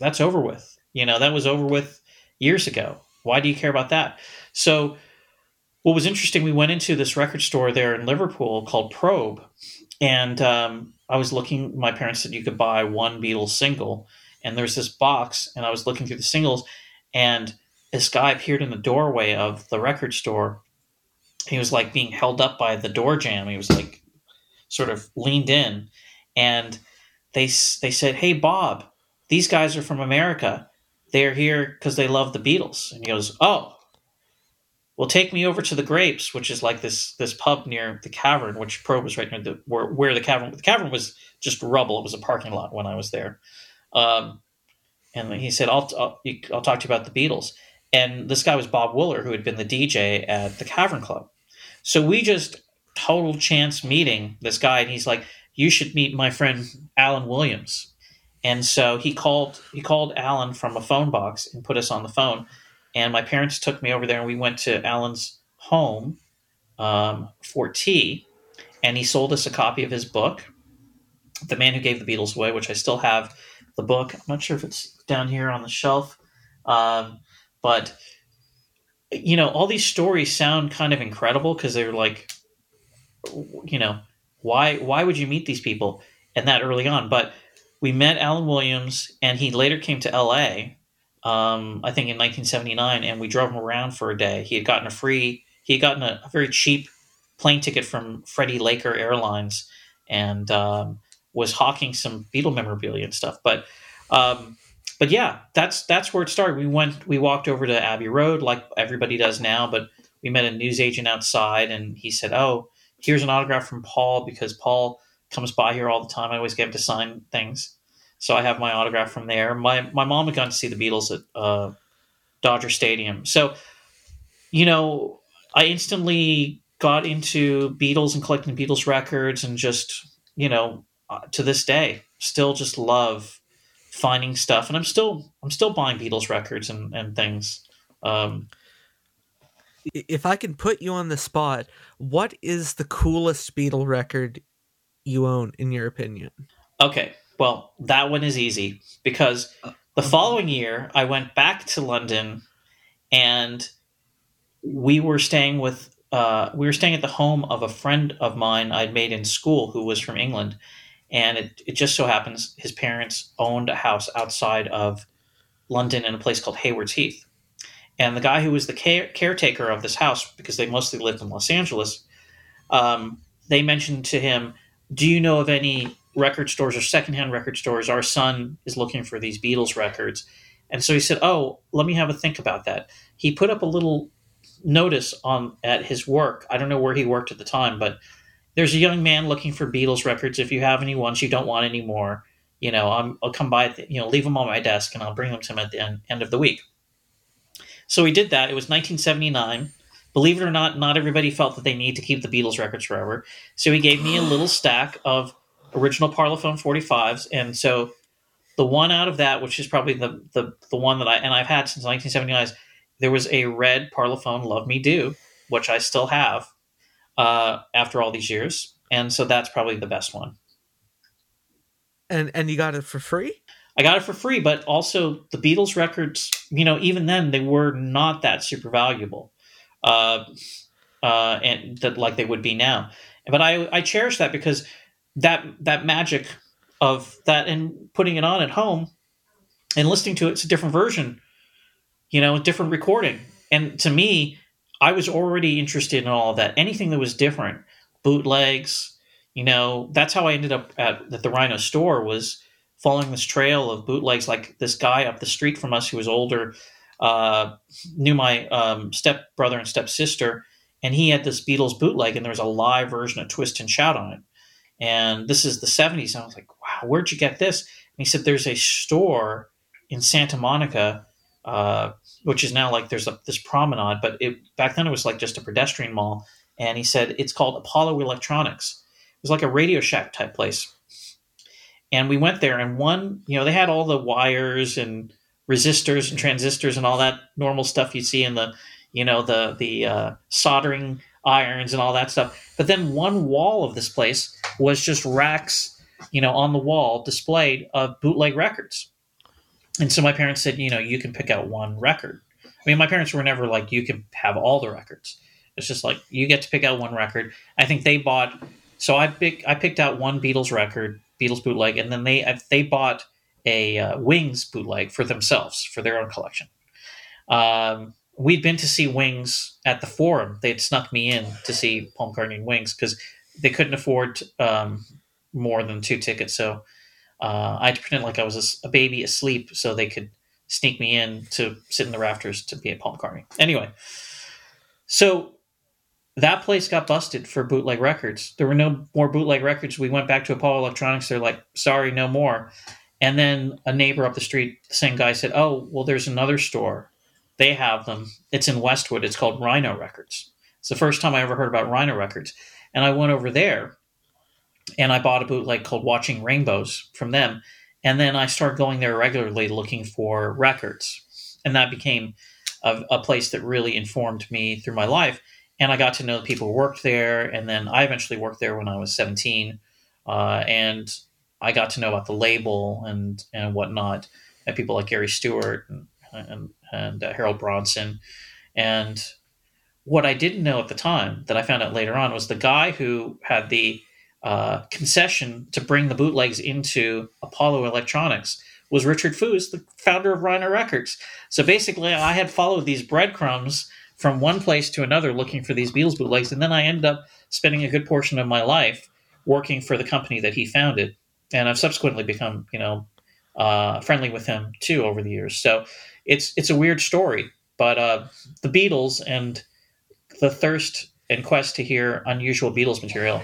that's over with. You know that was over with years ago. Why do you care about that? So what was interesting, we went into this record store there in Liverpool called Probe, and um, I was looking. My parents said you could buy one Beatles single, and there's this box, and I was looking through the singles, and this guy appeared in the doorway of the record store. He was like being held up by the door jamb. He was like sort of leaned in, and they they said, "Hey, Bob, these guys are from America. They're here because they love the Beatles." And he goes, "Oh." well, take me over to the Grapes, which is like this this pub near the cavern, which Probe was right near the where, where the cavern. The cavern was just rubble. It was a parking lot when I was there. Um, and he said, I'll, I'll, I'll talk to you about the Beatles. And this guy was Bob Wooler, who had been the DJ at the Cavern Club. So we just total chance meeting this guy, and he's like, "You should meet my friend Alan Williams." And so he called he called Alan from a phone box and put us on the phone. And my parents took me over there and we went to Alan's home um, for tea. And he sold us a copy of his book the man who gave the beatles away which i still have the book. I'm not sure if it's down here on the shelf. Um, but you know, all these stories sound kind of incredible because they're like, you know, why why would you meet these people and that early on? But we met Alan Williams, and he later came to L.A. Um, I think in 1979, and we drove him around for a day. He had gotten a free, he had gotten a, a very cheap plane ticket from Freddie Laker Airlines, and um, was hawking some Beatle memorabilia and stuff. But um, but yeah, that's that's where it started. We went, we walked over to Abbey Road like everybody does now, but we met a newsagent outside, and he said, "Oh, here's an autograph from Paul because Paul comes by here all the time. I always get him to sign things, so I have my autograph from there. My my mom had gone to see the Beatles at uh, Dodger Stadium, so you know, I instantly got into Beatles and collecting Beatles records, and just you know, uh, to this day, still just love finding stuff, and I'm still I'm still buying Beatles records and and things. Um, if I can put you on the spot, what is the coolest Beatle record you own, in your opinion? Okay, well, that one is easy because the following year I went back to London and we were staying with uh, we were staying at the home of a friend of mine I'd made in school who was from England, and it, it just so happens his parents owned a house outside of London in a place called Haywards Heath. And the guy who was the care- caretaker of this house, because they mostly lived in Los Angeles, um, they mentioned to him, Do you know of any record stores or secondhand record stores? Our son is looking for these Beatles records. And so he said, Oh, let me have a think about that. He put up a little notice on at his work. I don't know where he worked at the time, but there's a young man looking for Beatles records. If you have any ones you don't want anymore, you know, i will come by, you know, leave them on my desk and I'll bring them to him at the end, end of the week. So we did that. It was 1979. Believe it or not, not everybody felt that they need to keep the Beatles records forever. So he gave me a little stack of original Parlophone 45s. And so the one out of that, which is probably the, the, the one that I, and I've had since 1979, there was a red Parlophone Love Me Do, which I still have uh, after all these years. And so that's probably the best one. And and you got it for free? I got it for free, but also the Beatles records, you know, even then they were not that super valuable, uh, uh, and that like they would be now. But I I cherish that because that that magic of that and putting it on at home and listening to it, it's a different version, you know, a different recording. And to me, I was already interested in all that. Anything that was different, bootlegs, you know, that's how I ended up at, at the Rhino store was following this trail of bootlegs. Like this guy up the street from us who was older uh, knew my um, step brother and step sister, and he had this Beatles bootleg, and there was a live version of Twist and Shout on it. And this is the 70s. And I was like, wow, where'd you get this? And he said, there's a store in Santa Monica, uh, which is now like there's a, this promenade, but it, back then it was like just a pedestrian mall. And he said, it's called Apollo Electronics. It was like a Radio Shack type place and we went there and one you know they had all the wires and resistors and transistors and all that normal stuff you see in the you know the the uh, soldering irons and all that stuff but then one wall of this place was just racks you know on the wall displayed of bootleg records and so my parents said you know you can pick out one record i mean my parents were never like you can have all the records it's just like you get to pick out one record i think they bought so i pick, i picked out one beatles record Beatles bootleg, and then they they bought a uh, Wings bootleg for themselves for their own collection. Um, we'd been to see Wings at the Forum. They had snuck me in to see Paul McCartney and Wings because they couldn't afford um, more than two tickets. So uh, I had to pretend like I was a, a, baby asleep so they could sneak me in to sit in the rafters to be at Paul McCartney. Anyway, so that place got busted for bootleg records. There were no more bootleg records. We went back to Apollo Electronics. They're like, sorry, no more. And then a neighbor up the street, the same guy said, oh, well, there's another store. They have them. It's in Westwood. It's called Rhino Records. It's the first time I ever heard about Rhino Records. And I went over there and I bought a bootleg called Watching Rainbows from them. And then I started going there regularly looking for records. And that became a, a place that really informed me through my life and I got to know people who worked there. And then I eventually worked there when I was 17. Uh, and I got to know about the label and, and whatnot, and people like Gary Stewart and and and uh, Harold Bronson, and what I didn't know at the time that I found out later on was the guy who had the uh, concession to bring the bootlegs into Apollo Electronics was Richard Foos, the founder of Rhino Records. So basically, I had followed these breadcrumbs from one place to another looking for these Beatles bootlegs, and then I ended up spending a good portion of my life working for the company that he founded, and I've subsequently become, you know, uh, friendly with him too over the years. So it's it's a weird story, but uh, the Beatles and the thirst and quest to hear unusual Beatles material,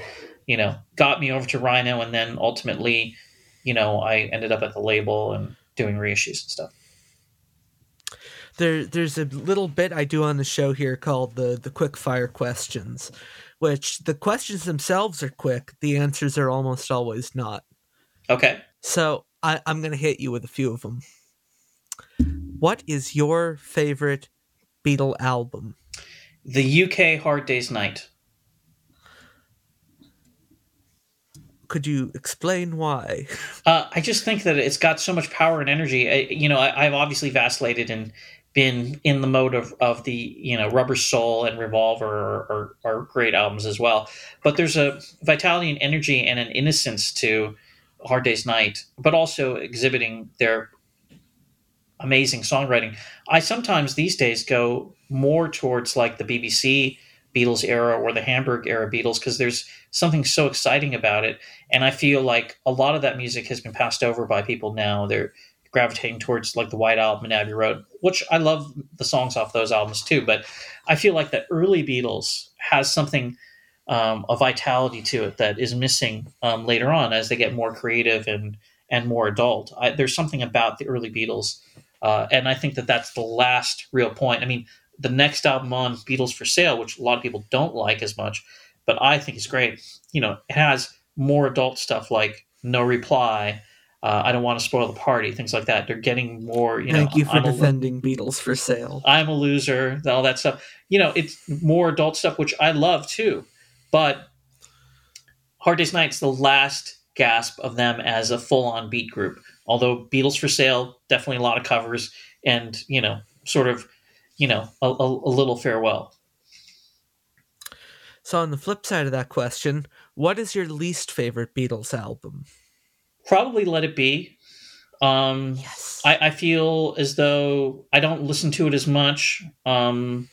you know, got me over to Rhino, and then ultimately, you know, I ended up at the label and doing reissues and stuff. There, there's a little bit I do on the show here called the the quick fire questions, which the questions themselves are quick. The answers are almost always not. Okay. So I, I'm going to hit you with a few of them. What is your favorite Beatle album? The UK Hard Day's Night. Could you explain why? Uh, I just think that it's got so much power and energy. I, you know, I, I've obviously vacillated and been in the mode of, of the you know Rubber Soul and Revolver are, are, are great albums as well. But there's a vitality and energy and an innocence to Hard Day's Night, but also exhibiting their amazing songwriting. I sometimes these days go more towards like the BBC Beatles era or the Hamburg era Beatles because there's something so exciting about it. And I feel like a lot of that music has been passed over by people now. They're gravitating towards like the White Album and Abbey Road, which I love the songs off those albums too. But I feel like the early Beatles has something, um, a vitality to it that is missing um, later on as they get more creative and and more adult. I, there's something about the early Beatles, uh, and I think that that's the last real point. I mean, the next album on Beatles for Sale, which a lot of people don't like as much, but I think is great. You know, it has more adult stuff like No Reply. Uh, I don't want to spoil the party, things like that. They're getting more. You know. Thank you for I'm a- defending Beatles for sale. I'm a loser, all that stuff. You know, it's more adult stuff, which I love too. But Hard Day's Night's the last gasp of them as a full on beat group. Although Beatles for Sale, definitely a lot of covers and, you know, sort of, you know, a, a, a little farewell. So on the flip side of that question, what is your least favorite Beatles album? Probably Let It Be. Um, Yes. I, I feel as though I don't listen to it as much. Um,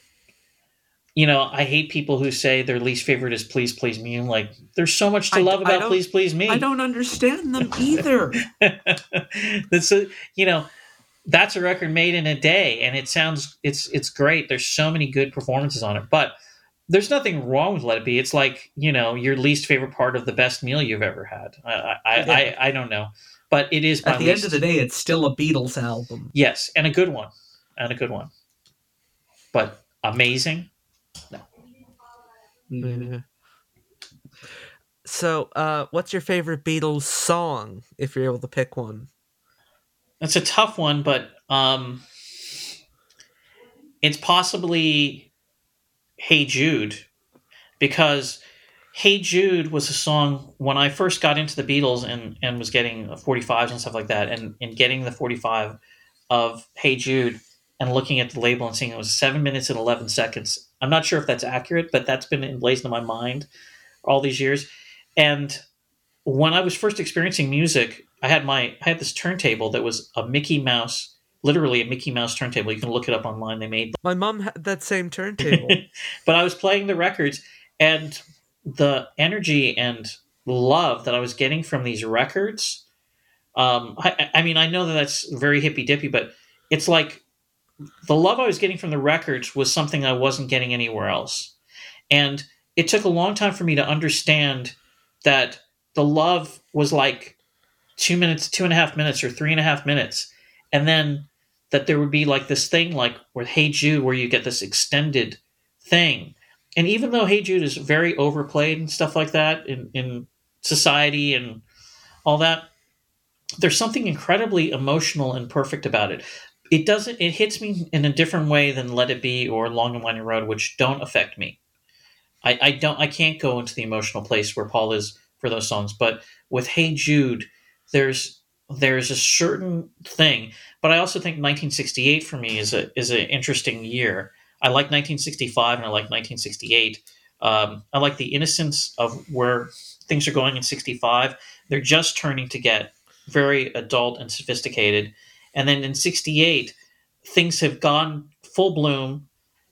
you know, I hate people who say their least favorite is Please Please Me. I'm like, there's so much to I- love about Please Please Me. I don't understand them either. that's a, you know, that's a record made in a day, and it sounds it's it's great. There's so many good performances on it, but there's nothing wrong with Let It Be. It's like you know your least favorite part of the best meal you've ever had. I I, I, Yeah. I, I don't know, but it is At the least. end of the day, it's still a Beatles album. Yes, and a good one, and a good one. But amazing. No. Yeah. So, uh, what's your favorite Beatles song, if you're able to pick one? That's a tough one, but um, it's possibly "Hey Jude" because "Hey Jude" was a song when I first got into the Beatles and and was getting 45s and stuff like that, and and getting the 45 of "Hey Jude" and looking at the label and seeing it was seven minutes and 11 seconds. I'm not sure if that's accurate, but that's been emblazoned in my mind all these years. And when I was first experiencing music, I had my I had this turntable that was a Mickey Mouse, literally a Mickey Mouse turntable. You can look it up online. They made My mom had that same turntable. but I was playing the records and the energy and love that I was getting from these records. Um, I, I mean, I know that that's very hippy dippy, but it's like the love I was getting from the records was something I wasn't getting anywhere else. And it took a long time for me to understand that the love was like two minutes, two and a half minutes, or three and a half minutes. And then that there would be like this thing like where Hey Jude, where you get this extended thing. And even though Hey Jude is very overplayed and stuff like that in, in society and all that, there's something incredibly emotional and perfect about it. It doesn't it hits me in a different way than Let It Be or Long and Winding Road, which don't affect me. I, I don't I can't go into the emotional place where Paul is for those songs. But with Hey Jude, there's there's a certain thing. But I also think 1968 for me is a is an interesting year. I like 1965 and I like 1968. Um, I like the innocence of where things are going in 65. They're just turning to get very adult and sophisticated. And then in 68, things have gone full bloom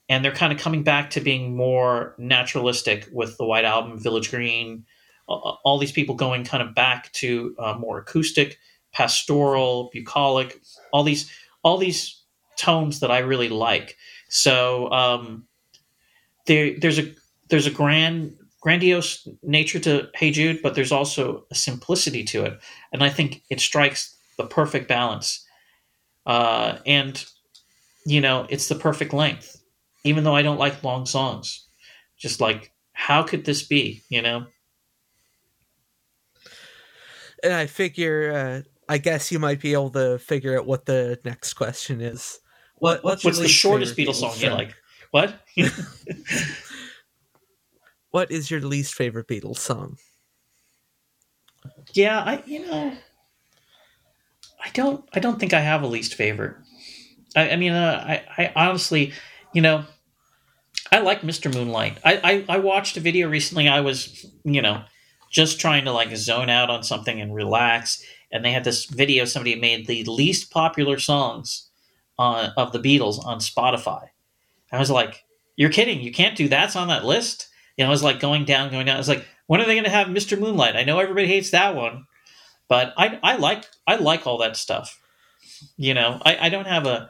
and they're kind of coming back to being more naturalistic with the White Album, Village Green, all these people going kind of back to uh, more acoustic, pastoral, bucolic, all these all these tones that I really like. So um, there, there's a there's a grand grandiose nature to Hey Jude, but there's also a simplicity to it, and I think it strikes the perfect balance. Uh, and you know, it's the perfect length, even though I don't like long songs. Just like, how could this be? You know. And I figure, uh, I guess you might be able to figure out what the next question is. What, what's, what's the shortest Beatles song you like? What? what is your least favorite Beatles song? Yeah, I you know, I don't I don't think I have a least favorite. I, I mean, uh, I I honestly, you know, I like Mr. Moonlight. I, I I watched a video recently. I was you know just trying to like zone out on something and relax, and they had this video somebody made the least popular songs uh, of the Beatles on Spotify. I was like, "You're kidding! You can't do that's on that list." You know, I was like going down, going down. I was like, "When are they going to have Mr. Moonlight?" I know everybody hates that one, but I I like I like all that stuff. You know, I, I don't have a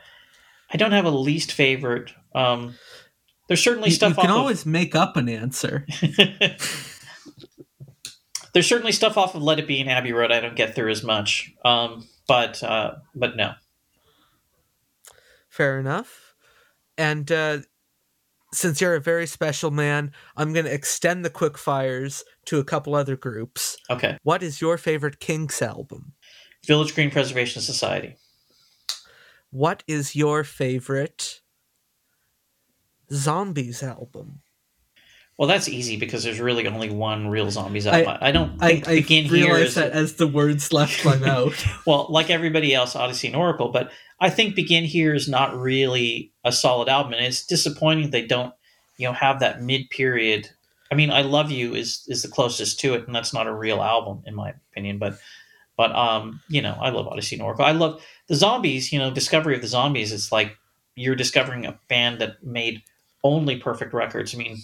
I don't have a least favorite. Um, there's certainly you, stuff. You can always of, make up an answer. there's certainly stuff off of Let It Be and Abbey Road I don't get through as much. Um, but uh, but no. Fair enough. And uh, since you're a very special man, I'm going to extend the quick fires to a couple other groups. Okay. What is your favorite Kinks album? Village Green Preservation Society. What is your favorite Zombies album? Well, that's easy because there's really only one real zombies album. I, I don't think I, I begin here is that as the words left my mouth. well, like everybody else, Odessey and Oracle, but I think Begin Here is not really a solid album, and it's disappointing they don't, you know, have that mid period. I mean, I Love You is is the closest to it, and that's not a real album in my opinion, but but um, you know, I love Odessey and Oracle. I love the Zombies. You know, Discovery of the Zombies. It's like you're discovering a band that made only perfect records. I mean,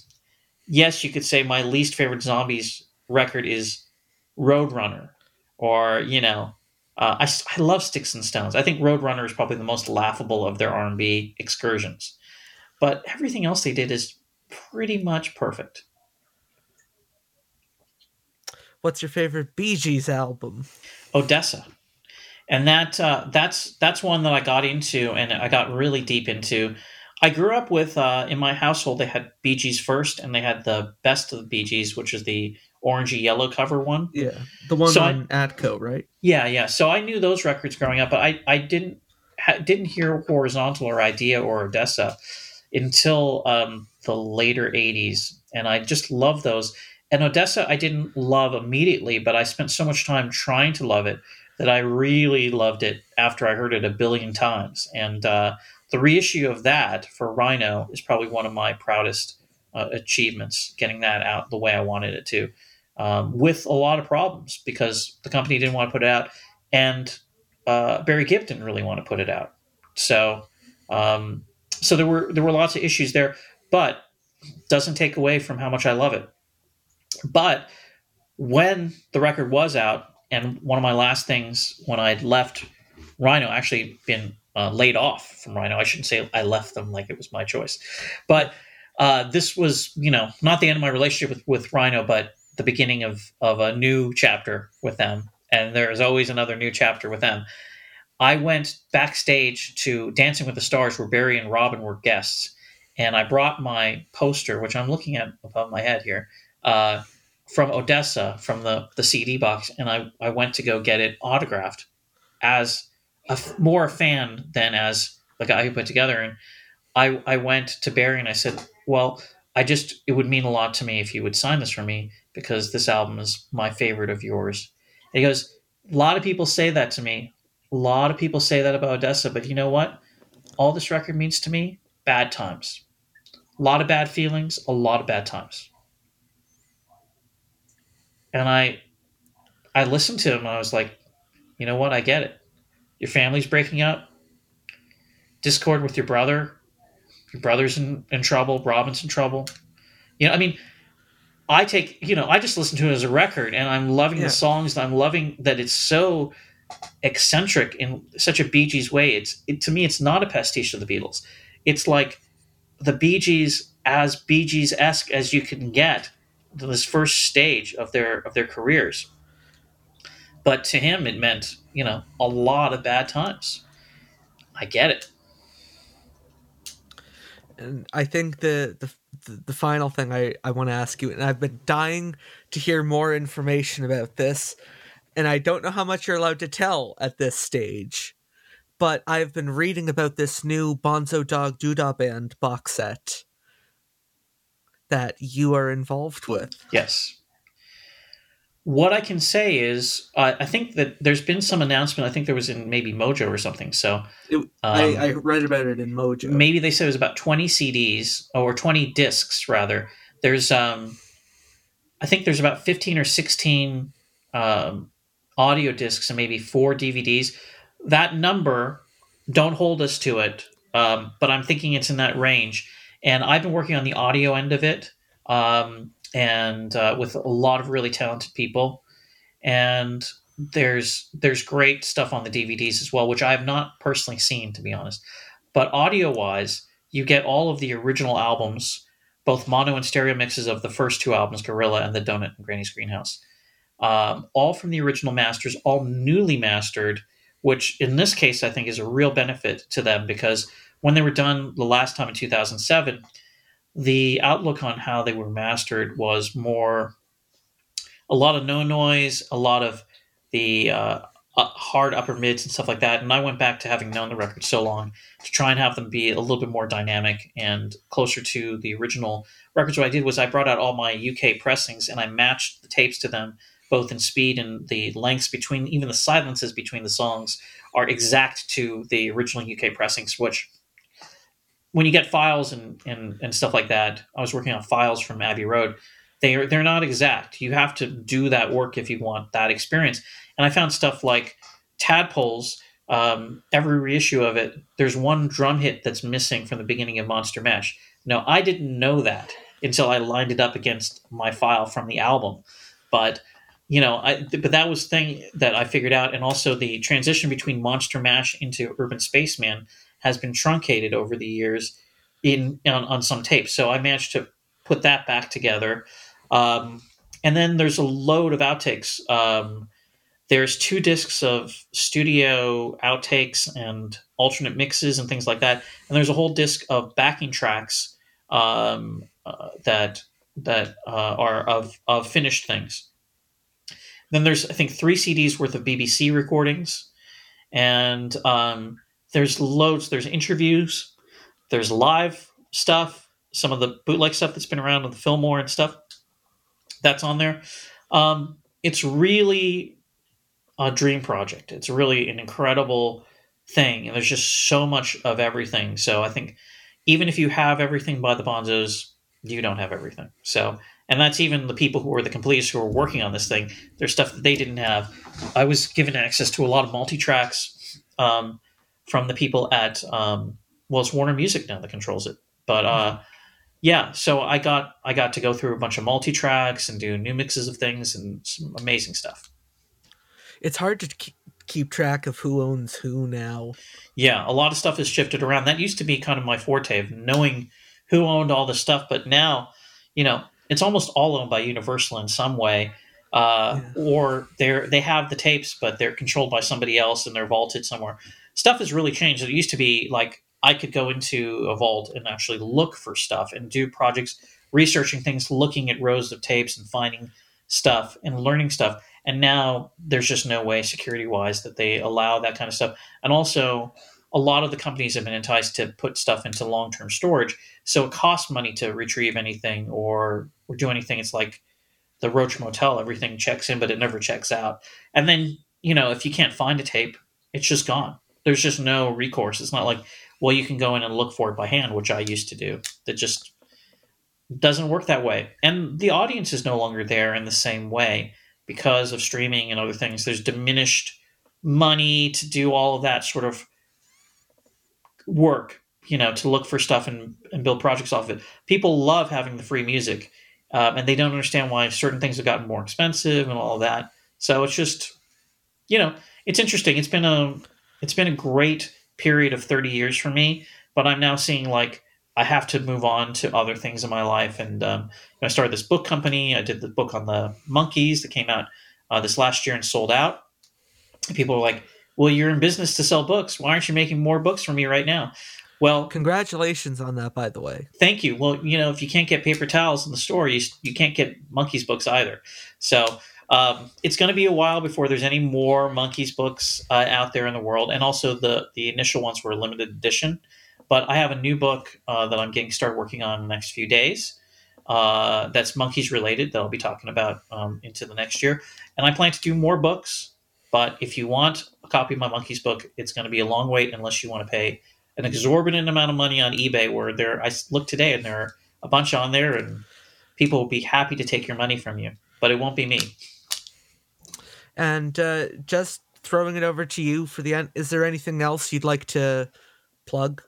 yes, you could say my least favorite Zombies record is Roadrunner, or you know, uh, I, I love Sticks and Stones. I think Roadrunner is probably the most laughable of their R&B excursions. But everything else they did is pretty much perfect. What's your favorite Bee Gees album? Odessa. And that uh, that's that's one that I got into and I got really deep into. I grew up with uh, in my household they had Bee Gees first and they had the best of the Bee Gees, which is the orangey yellow cover one. Yeah, the one so on I, Atco, right? Yeah, yeah. So I knew those records growing up, but I I didn't ha, didn't hear Horizontal or Idea or Odessa until um, the later '80s, and I just love those. And Odessa, I didn't love immediately, but I spent so much time trying to love it that I really loved it after I heard it a billion times. And uh, the reissue of that for Rhino is probably one of my proudest uh, achievements, getting that out the way I wanted it to um, with a lot of problems because the company didn't want to put it out, and uh, Barry Gibb didn't really want to put it out. So, um, so there were there were lots of issues there, but doesn't take away from how much I love it. But when the record was out, and one of my last things when I'd left Rhino, actually been uh, laid off from Rhino. I shouldn't say I left them like it was my choice, but uh, this was you know not the end of my relationship with, with Rhino, but the beginning of of a new chapter with them, and there is always another new chapter with them. I went backstage to Dancing with the Stars, where Barry and Robin were guests, and I brought my poster, which I'm looking at above my head here, uh, from Odessa, from the the CD box, and I I went to go get it autographed as a more a fan than as the guy who put together. And I I went to Barry and I said, well, I just it would mean a lot to me if you would sign this for me because this album is my favorite of yours. And he goes, a lot of people say that to me, A lot of people say that about Odessa, but you know what? All this record means to me bad times. A lot of bad feelings, a lot of bad times. And I I listened to him and I was like, you know what? I get it. Your family's breaking up. Discord with your brother. Your brother's in, in trouble. Robin's in trouble. You know, I mean, I take, you know, I just listen to it as a record and I'm loving Yeah. the songs. I'm loving that it's so eccentric in such a Bee Gees way. It's it, to me, it's not a pastiche of the Beatles. It's like the Bee Gees as Bee Gees esque as you can get this first stage of their of their careers. But to him, it meant you know a lot of bad times. I get it. And I think the the the, final thing I, I want to ask you, and I've been dying to hear more information about this, and I don't know how much you're allowed to tell at this stage, but I've been reading about this new Bonzo Dog Doo-Dah Band box set that you are involved with. Yes. What I can say is, uh, I think that there's been some announcement. I think there was in maybe Mojo or something. So I, I read about it in Mojo. maybe they said it was about 20 CDs or 20 discs rather. There's um I think there's about 15 or 16 um, audio discs and maybe four DVDs. That number don't hold us to it, um, but I'm thinking it's in that range. And I've been working on the audio end of it, um, and uh, with a lot of really talented people. And there's there's great stuff on the DVDs as well, which I have not personally seen, to be honest. But audio wise, you get all of the original albums, both mono and stereo mixes of the first two albums, Gorilla and the Doughnut and Granny's Greenhouse, um, all from the original masters, all newly mastered. Which in this case, I think, is a real benefit to them because when they were done the last time in 2007, the outlook on how they were mastered was more a lot of no noise, a lot of the uh, hard upper mids and stuff like that. And I went back to having known the record so long to try and have them be a little bit more dynamic and closer to the original records. What I did was I brought out all my UK pressings and I matched the tapes to them, both in speed and the lengths between, even the silences between the songs are exact to the original UK pressings, which when you get files and, and, and stuff like that, I was working on files from Abbey Road. They are they're not exact. You have to do that work if you want that experience. And I found stuff like Tadpoles. Um, every reissue of it, there's one drum hit that's missing from the beginning of Monster Mash. No, I didn't know that until I lined it up against my file from the album. But you know, I, but that was thing that I figured out, and also the transition between Monster Mash into Urban Spaceman has been truncated over the years in on, on some tapes. So I managed to put that back together. Um, and then there's a load of outtakes. Um, there's two discs of studio outtakes and alternate mixes and things like that. And there's a whole disc of backing tracks um, uh, that that uh, are of of finished things. Then there's I think three CDs worth of BBC recordings, and um, there's loads. There's interviews. There's live stuff. Some of the bootleg stuff that's been around with the Fillmore and stuff that's on there. Um, it's really a dream project. It's really an incredible thing, and there's just so much of everything. So I think even if you have everything by the Bonzos, you don't have everything. So, and that's even the people who are the completists who are working on this thing. There's stuff that they didn't have. I was given access to a lot of multi tracks um, from the people at um, well, it's Warner Music now that controls it, but. Uh, yeah, so I got I got to go through a bunch of multi tracks and do new mixes of things and some amazing stuff. It's hard to keep, keep track of who owns who now. Yeah, a lot of stuff has shifted around. That used to be kind of my forte of knowing who owned all this stuff, but now, you know, it's almost all owned by Universal in some way. Uh, Yeah. or they're they have the tapes, but they're controlled by somebody else and they're vaulted somewhere. Stuff has really changed. It used to be like I could go into a vault and actually look for stuff and do projects, researching things, looking at rows of tapes and finding stuff and learning stuff. And now there's just no way, security wise, that they allow that kind of stuff. And also, a lot of the companies have been enticed to put stuff into long term storage. So it costs money to retrieve anything or, or do anything. It's like the Roach Motel, everything checks in, but it never checks out. And then, you know, if you can't find a tape, it's just gone. There's just no recourse. It's not like, well, you can go in and look for it by hand, which I used to do. That just doesn't work that way. And the audience is no longer there in the same way because of streaming and other things. There's diminished money to do all of that sort of work, you know, to look for stuff and, and build projects off of it. People love having the free music, um, and they don't understand why certain things have gotten more expensive and all that. So it's just, you know, it's interesting. It's been a it's been a great period of 30 years for me, but I'm now seeing like I have to move on to other things in my life. And um, I started this book company. I did the book on the Monkees that came out uh, this last year and sold out. And people were like, "Well, you're in business to sell books. Why aren't you making more books for me right now?" Well, congratulations on that, by the way. Thank you. Well, you know, if you can't get paper towels in the store, you you can't get Monkees books either. So um, it's going to be a while before there's any more Monkees books uh, out there in the world, and also the the initial ones were limited edition. But I have a new book uh, that I'm getting started working on in the next few days. Uh, that's Monkees related that I'll be talking about um, into the next year, and I plan to do more books. But if you want a copy of my Monkees book, it's going to be a long wait unless you want to pay an exorbitant amount of money on eBay. Where there, I looked today and there are a bunch on there, and people will be happy to take your money from you, but it won't be me. And uh, just throwing it over to you for the end. Is there anything else you'd like to plug?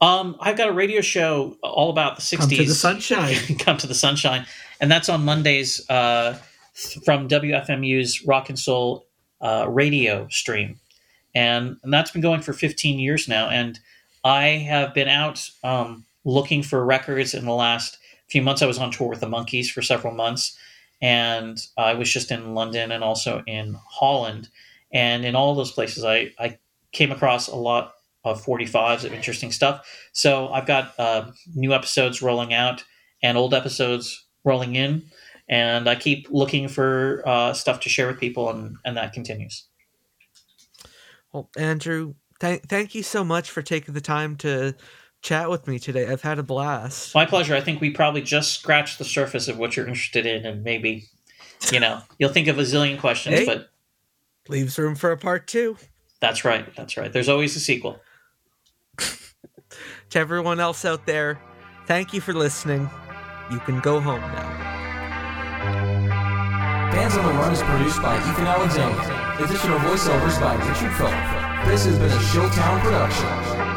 Um, I've got a radio show all about the '60s. Come to the sunshine. Come to the sunshine, and that's on Mondays uh, from WFMU's Rock and Soul uh, radio stream, and, and that's been going for 15 years now. And I have been out um, looking for records in the last few months. I was on tour with the Monkees for several months, and I was just in London and also in Holland. And in all those places, I, I came across a lot of 45s of interesting stuff. So I've got uh, new episodes rolling out and old episodes rolling in. And I keep looking for uh, stuff to share with people, and, and that continues. Well, Andrew, th- thank you so much for taking the time to chat with me today. I've had a blast. My pleasure. I think we probably just scratched the surface of what you're interested in, and maybe, you know, you'll think of a zillion questions, hey, but leaves room for a part two. That's right. That's right. There's always a sequel. to everyone else out there, thank you for listening. You can go home now. Bands on the Run is produced by Ethan Alexander. Additional voiceovers by Richard Phillip. This has been a Showtown production.